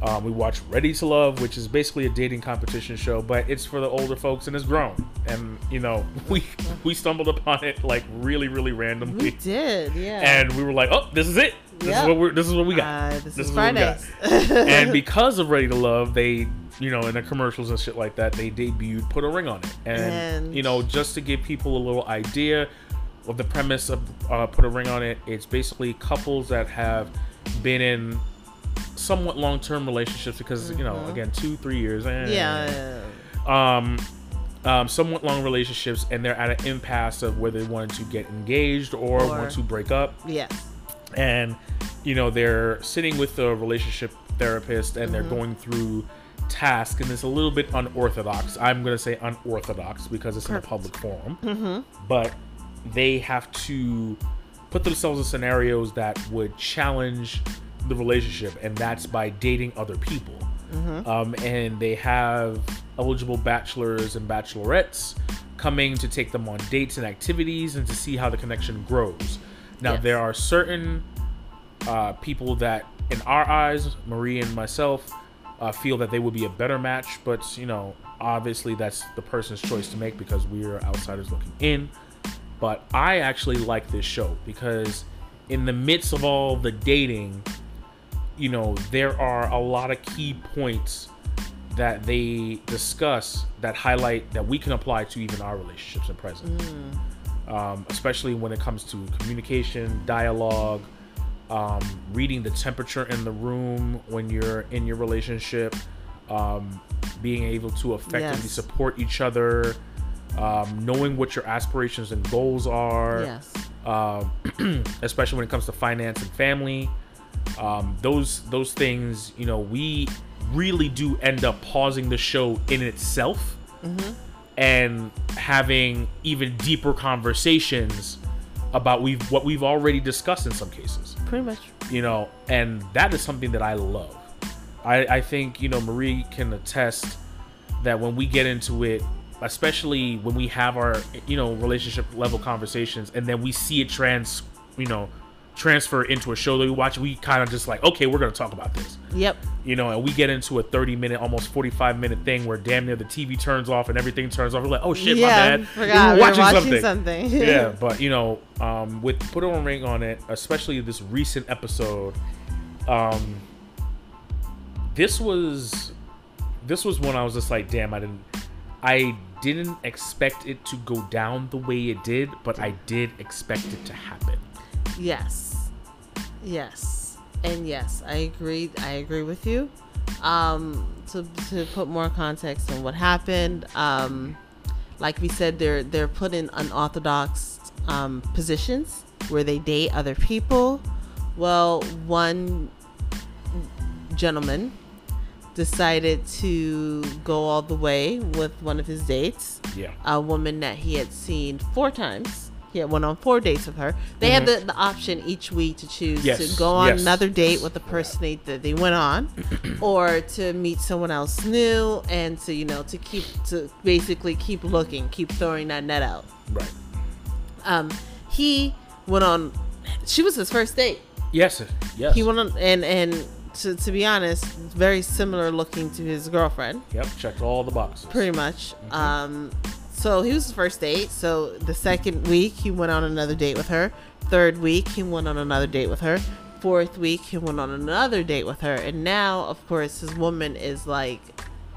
Um, we watch Ready to Love, which is basically a dating competition show, but it's for the older folks and it's grown. And you know, we we stumbled upon it like really, really randomly, we did, yeah. and we were like, "Oh, this is it. This Yep. is what we're. This is what we got." Uh, this, This is is what we got. Fridays. and because of Ready to Love, they, you know, in the commercials and shit like that, they debuted Put a Ring on It. And, And- you know, just to give people a little idea of the premise of uh, Put a Ring on It, it's basically couples that have been in somewhat long term relationships because, you know, again, two, three years. eh, yeah. Um, um, somewhat long relationships, and they're at an impasse of whether they wanted to get engaged or, Or- want to break up Yeah. and you know they're sitting with the relationship therapist and Mm-hmm. they're going through tasks and it's a little bit unorthodox. I'm going to say unorthodox because it's Perfect. in a public forum. But they have to put themselves in scenarios that would challenge the relationship and that's by dating other people. Um, and they have eligible bachelors and bachelorettes coming to take them on dates and activities and to see how the connection grows. Now Yes. there are certain uh, people that in our eyes marie and myself uh, feel that they would be a better match but you know obviously that's the person's choice to make because we are outsiders looking in. But i actually like this show because in the midst of all the dating you know there are a lot of key points that they discuss that highlight that we can apply to even our relationships in present. Um, especially when it comes to communication dialogue um, reading the temperature in the room when you're in your relationship um, being able to effectively Yes. support each other um, knowing what your aspirations and goals are Yes. um, especially when it comes to finance and family. Um, those those things, you know, we really do end up pausing the show in itself and having even deeper conversations about we've what we've already discussed in some cases Pretty much. you know, and that is something that I love. I, I think, you know, Marie can attest that when we get into it, especially when we have our, you know, relationship level conversations and then we see it trans, you know, transfer into a show that we watch, we kind of just like, okay, we're going to talk about this, Yep. you know, and we get into a 30 minute, almost 45 minute thing where damn near the TV turns off and everything turns off. We're like, oh shit, yeah, my bad. Forgot. We were watching, something. something. yeah, but you know, um, with put a ring on it, especially this recent episode, um, this was this was when I was just like, damn, I didn't, I didn't expect it to go down the way it did, but I did expect it to happen. Yes. Yes. And yes, I agree. I agree with you. Um, to, to put more context on what happened, um, like we said, they're they're put in unorthodox um, positions where they date other people. Well, one gentleman decided to go all the way with one of his dates Yeah, a woman that he had seen four times. He had went on four dates with her. They had the, the option each week to choose Mm-hmm. Yes, to go on yes. another date with the person they, that they went on, or to meet someone else new, and to you know to keep to basically keep looking, keep throwing that net out. right. Um, he went on. She was his first date. Yes, yes. He went on, and and to, to be honest, very similar looking to his girlfriend. Yep, checked all the boxes. pretty much. Um, so he was his first date. So the second week he went on another date with her. Third week he went on another date with her. Fourth week he went on another date with her. And now, of course, his woman is like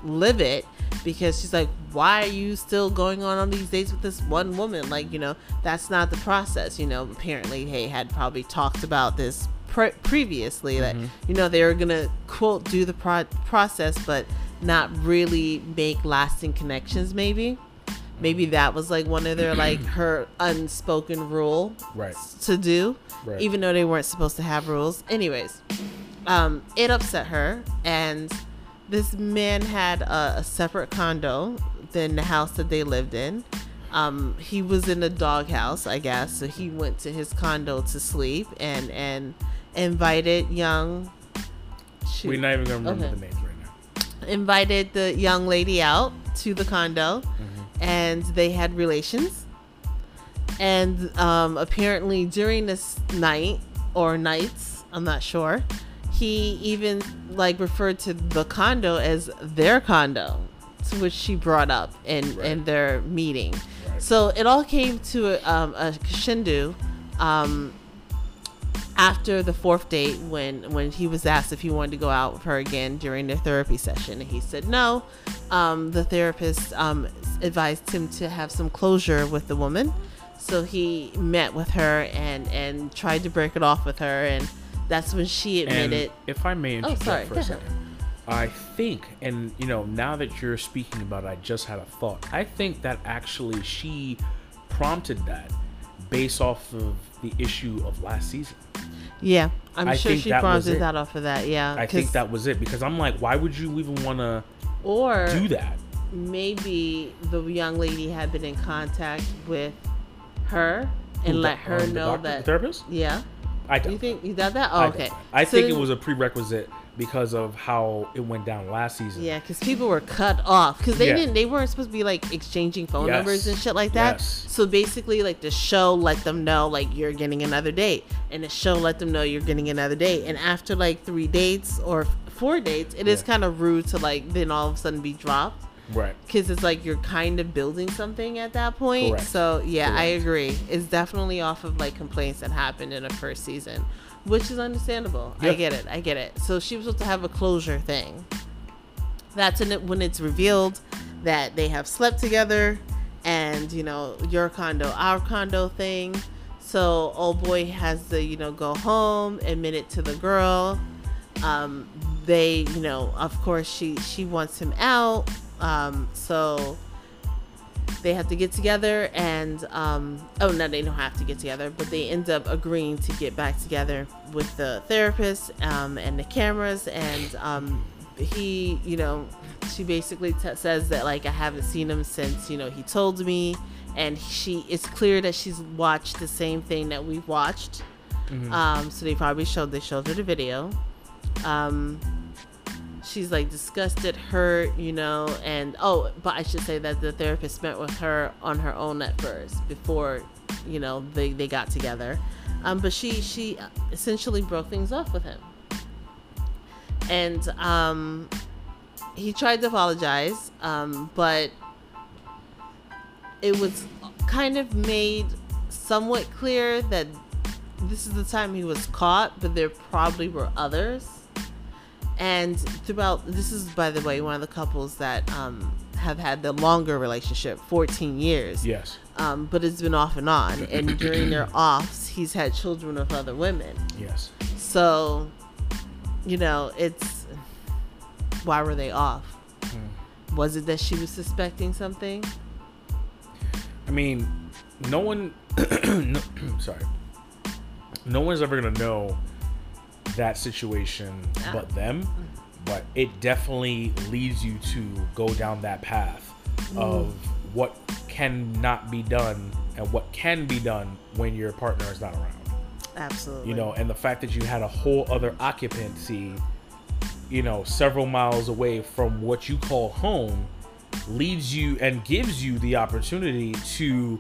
livid because she's like, "Why are you still going on on these dates with this one woman? Like, you know, that's not the process. You know, apparently, hey, had probably talked about this." Pre- previously that mm-hmm. you know they were gonna quote do the pro- process but not really make lasting connections maybe maybe that was like one of their like her unspoken rule Right. to do, Right. even though they weren't supposed to have rules. Anyways, um, it upset her, and this man had a, a separate condo than the house that they lived in. Um, he was in a doghouse, I guess, so he went to his condo to sleep and and invited young. shoot, We're not even gonna remember Okay. the names right now. invited the young lady out to the condo and they had relations and um, apparently during this night or nights i'm not sure he even like referred to the condo as their condo to which she brought up in Right. in their meeting Right. so it all came to a, um, a crescendo um, after the fourth date when when he was asked if he wanted to go out with her again during their therapy session and he said no. Um, the therapist um, advised him to have some closure with the woman. So he met with her and and tried to break it off with her and that's when she And admitted if I may interrupt Oh, sorry, for a second, I think, and you know, now that you're speaking about, it, I just had a thought. I think that actually she prompted that based off of the issue of last season. yeah i'm I sure she was that off of that yeah I think that was it because I'm like, why would you even want to or do that? maybe the young lady had been in contact with her and Who, let her um, the know doctor- the that therapist. yeah I you don't. think you got that oh, I, okay. I So think it was a prerequisite because of how it went down last season. Yeah, because people were cut off because they Yeah. didn't. They weren't supposed to be like exchanging phone Yes. numbers and shit like that. Yes. So basically, like the show let them know like you're getting another date, and the show let them know you're getting another date. And after like three dates or four dates, it is Yeah. kind of rude to like then all of a sudden be dropped Right. because it's like you're kind of building something at that point. Correct. So yeah, I agree. It's definitely off of like complaints that happened in the first season, which is understandable. I get it. I get it. So she was supposed to have a closure thing. That's in it when it's revealed that they have slept together, and you know your condo, our condo thing. So old boy has to you know go home, admit it to the girl. Um, they you know of course she she wants him out. Um, so they have to get together and um, oh no they don't have to get together but they end up agreeing to get back together with the therapist um, and the cameras. And um, he you know she basically t- says that like i haven't seen him since you know he told me. And she it's clear that she's watched the same thing that we've watched. Um, so they probably showed they showed her the video. Um, she's like disgusted, hurt, you know, and oh, but I should say that the therapist met with her on her own at first before, you know, they, they got together. Um, but she she essentially broke things off with him, and um, he tried to apologize, um, but it was kind of made somewhat clear that this is the time he was caught, but there probably were others and throughout this is by the way one of the couples that um, have had the longer relationship 14 years Yes. um, but it's been off and on and during their offs he's had children with other women Yes. so you know it's why were they off was it that she was suspecting something I mean, no one. no, sorry. No one's ever gonna know that situation Ah. but them. But it definitely leads you to go down that path of what cannot be done and what can be done when your partner is not around. absolutely You know, and the fact that you had a whole other occupancy, you know, several miles away from what you call home leads you and gives you the opportunity to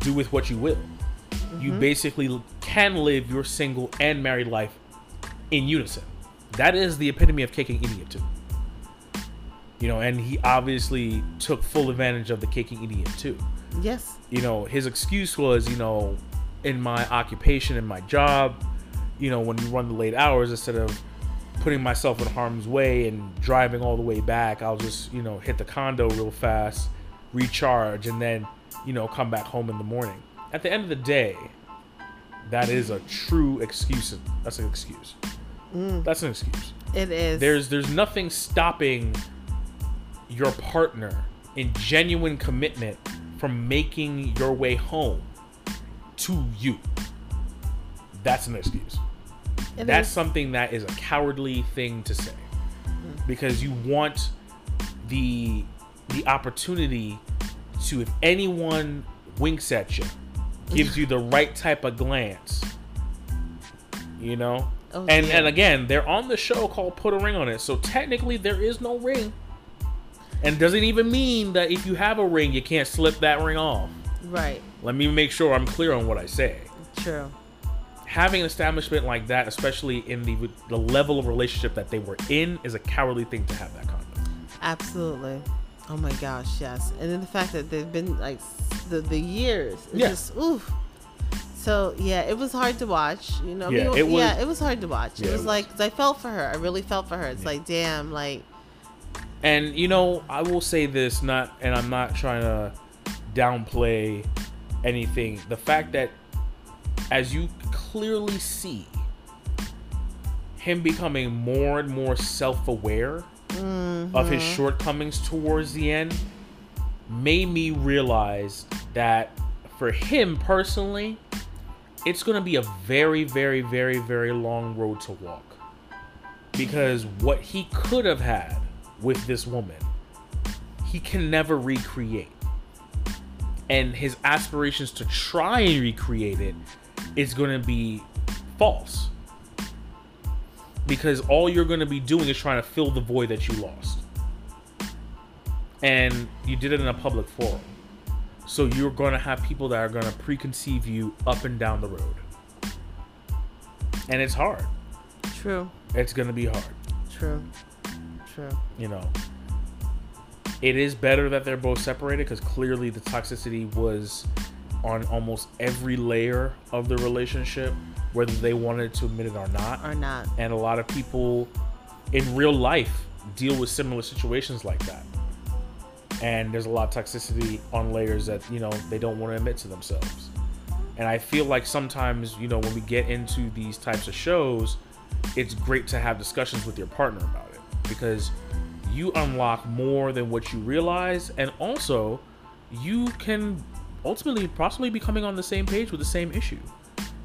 do with what you will. You basically can live your single and married life in unison. That is the epitome of kicking idiot too. You know, and he obviously took full advantage of the kicking idiot too yes you know, his excuse was, you know, in my occupation, in my job, you know, when you run the late hours, instead of putting myself in harm's way and driving all the way back, I'll just, you know, hit the condo real fast, recharge, and then, you know, come back home in the morning. At the end of the day, that is a true excuse. That's an excuse. Mm. That's an excuse. it is There's there's nothing stopping your partner in genuine commitment from making your way home to you. That's an excuse. It That's is. something that is a cowardly thing to say mm. because you want the the opportunity to if anyone winks at you gives you the right type of glance you know Oh, and dear. and again they're on the show called put a ring on it so technically there is no ring and doesn't even mean that if you have a ring you can't slip that ring off right. let me make sure i'm clear on what i say True. having an establishment like that, especially in the the level of relationship that they were in, is a cowardly thing to have that conduct. Absolutely. Oh my gosh, yes. And then the fact that they've been like the the years. It's Yeah. just oof. So yeah, it was hard to watch. You know, Yeah, it was- yeah, it was hard to watch. Yeah, it it was like I felt for her. I really felt for her. It's like, damn, like And you know, I will say this, not, and I'm not trying to downplay anything. The fact that, as you clearly see, him becoming more and more self-aware of his mm-hmm. shortcomings towards the end, made me realize that for him personally, it's going to be a very, very, very, very long road to walk. Because what he could have had with this woman, he can never recreate. And his aspirations to try and recreate it is going to be false. Because all you're going to be doing is trying to fill the void that you lost. And you did it in a public forum. So you're going to have people that are going to preconceive you up and down the road. And it's hard. true, It's going to be hard. true, true. you know it is better that they're both separated because clearly the toxicity was on almost every layer of the relationship whether they wanted to admit it or not Or not. and a lot of people in real life deal with similar situations like that and there's a lot of toxicity on layers that you know they don't want to admit to themselves. And i feel like sometimes you know when we get into these types of shows it's great to have discussions with your partner about it because you unlock more than what you realize. And also you can ultimately possibly be coming on the same page with the same issue.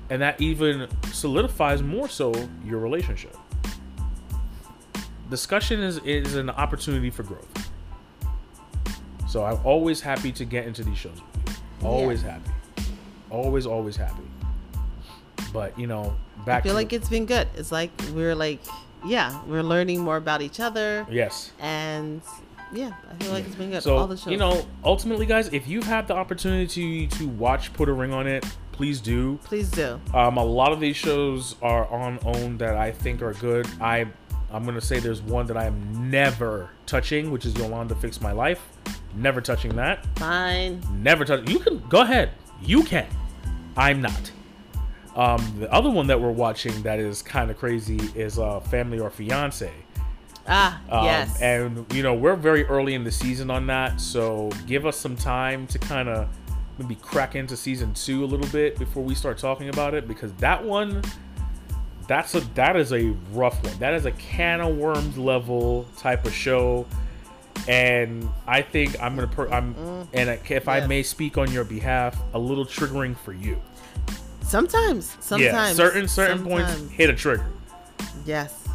And that even solidifies more so your relationship. Discussion is is an opportunity for growth so i'm always happy to get into these shows with you always happy always always happy but you know back I feel like the- it's been good. It's like we're like, yeah, we're learning more about each other, yes and yeah, I feel like it's been good. So All the shows. you know, ultimately, guys, if you've had the opportunity to watch Put a Ring on It, please do. please do. Um, a lot of these shows are on OWN that I think are good. I I'm gonna say there's one that I am never touching, which is Iyanla Fix My Life. Never touching that. Fine. Never touch. You can go ahead. You can. I'm not. Um, the other one that we're watching that is kind of crazy is uh, Family or Fiance. Ah, Um, yes. And you know we're very early in the season on that, so give us some time to kind of maybe crack into season two a little bit before we start talking about it because that one, that's a that is a rough one. That is a can of worms level type of show, and I think I'm gonna per, I'm mm. and I- if I may speak on your behalf, a little triggering for you. sometimes, sometimes, yeah, certain certain points hit a trigger. Yes,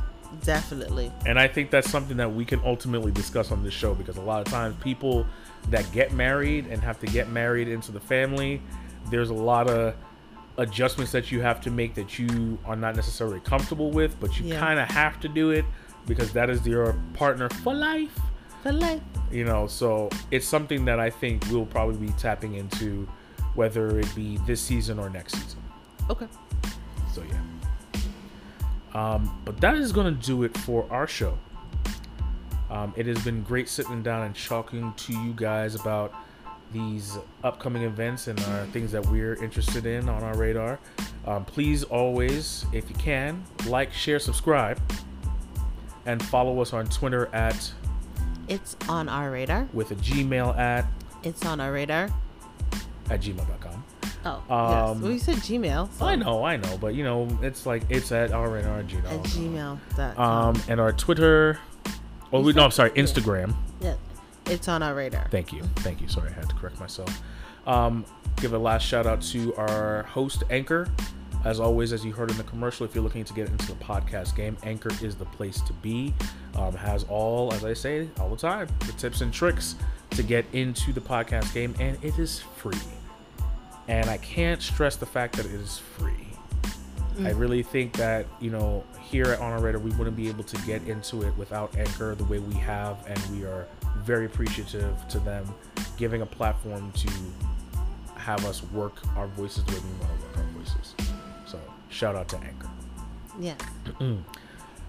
definitely. And I think that's something that we can ultimately discuss on this show because a lot of times people that get married and have to get married into the family, there's a lot of adjustments that you have to make that you are not necessarily comfortable with, but you Yeah. kind of have to do it because that is your partner for life. You know, so it's something that I think we'll probably be tapping into whether it be this season or next season. Okay. So yeah. Um, but that is gonna do it for our show. Um, it has been great sitting down and talking to you guys about these upcoming events and uh, things that we're interested in on our radar. Um, please always, if you can, like, share, subscribe, and follow us on Twitter at It's on our radar. with a Gmail at It's on our radar. at gmail.com. Oh, yes. Um, Well, you said Gmail. So I know, I know, but you know, it's like it's at our Gmail. At gmail.com. um, and our Twitter. Oh, we, no, I'm sorry, Instagram. yeah. It's on our radar. Thank you. Thank you. Sorry, I had to correct myself. Um, give a last shout out to our host, Anchor. As always, as you heard in the commercial, if you're looking to get into the podcast game, Anchor is the place to be. Um, has all, as I say all the time, the tips and tricks to get into the podcast game, and it is free. And I can't stress the fact that it is free. I really think that, you know, here at On Our Radar, we wouldn't be able to get into it without Anchor the way we have, and we are very appreciative to them giving a platform to have us work our voices the way we want to work our voices. Shout out to Anchor. Yeah.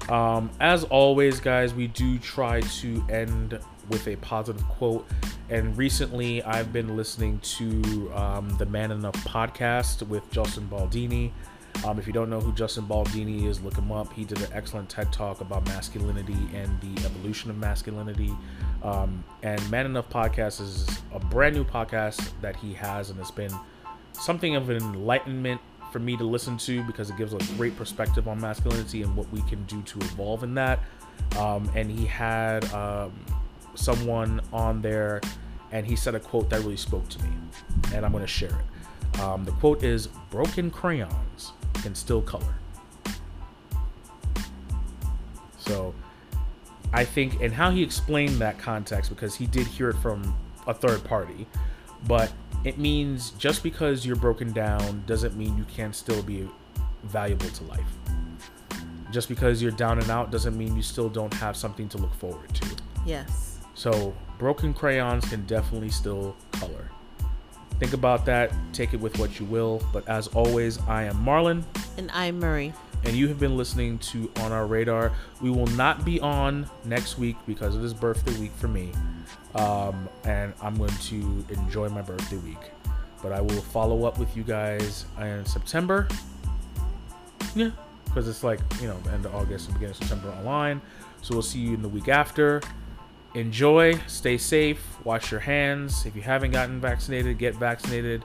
Um, as always, guys, we do try to end with a positive quote. And recently, I've been listening to um, the Man Enough podcast with Justin Baldoni. Um, if you don't know who Justin Baldoni is, look him up. He did an excellent TED talk about masculinity and the evolution of masculinity. Um, and Man Enough podcast is a brand new podcast that he has, and it's been something of an enlightenment for me to listen to because it gives a great perspective on masculinity and what we can do to evolve in that. Um, and he had um, someone on there, and he said a quote that really spoke to me, and I'm going to share it. Um, the quote is Broken crayons can still color. So I think, and how he explained that context, because he did hear it from a third party, but it means just because you're broken down doesn't mean you can't still be valuable to life. Just because you're down and out doesn't mean you still don't have something to look forward to. Yes. So, broken crayons can definitely still color. Think about that, take it with what you will. But as always, I am Marlon, And I'm Murray. and you have been listening to On Our Radar. We will not be on next week because it is birthday week for me. Um, and I'm going to enjoy my birthday week. But I will follow up with you guys in September. Yeah, because it's like, you know, end of August and beginning of September online. So we'll see you in the week after. Enjoy, stay safe, wash your hands. If you haven't gotten vaccinated, get vaccinated.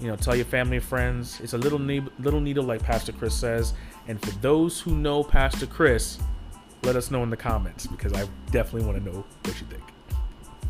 You know, tell your family and friends. It's a little ne- little needle, like Pastor Chris says. And for those who know Pastor Chris, let us know in the comments because I definitely want to know what you think.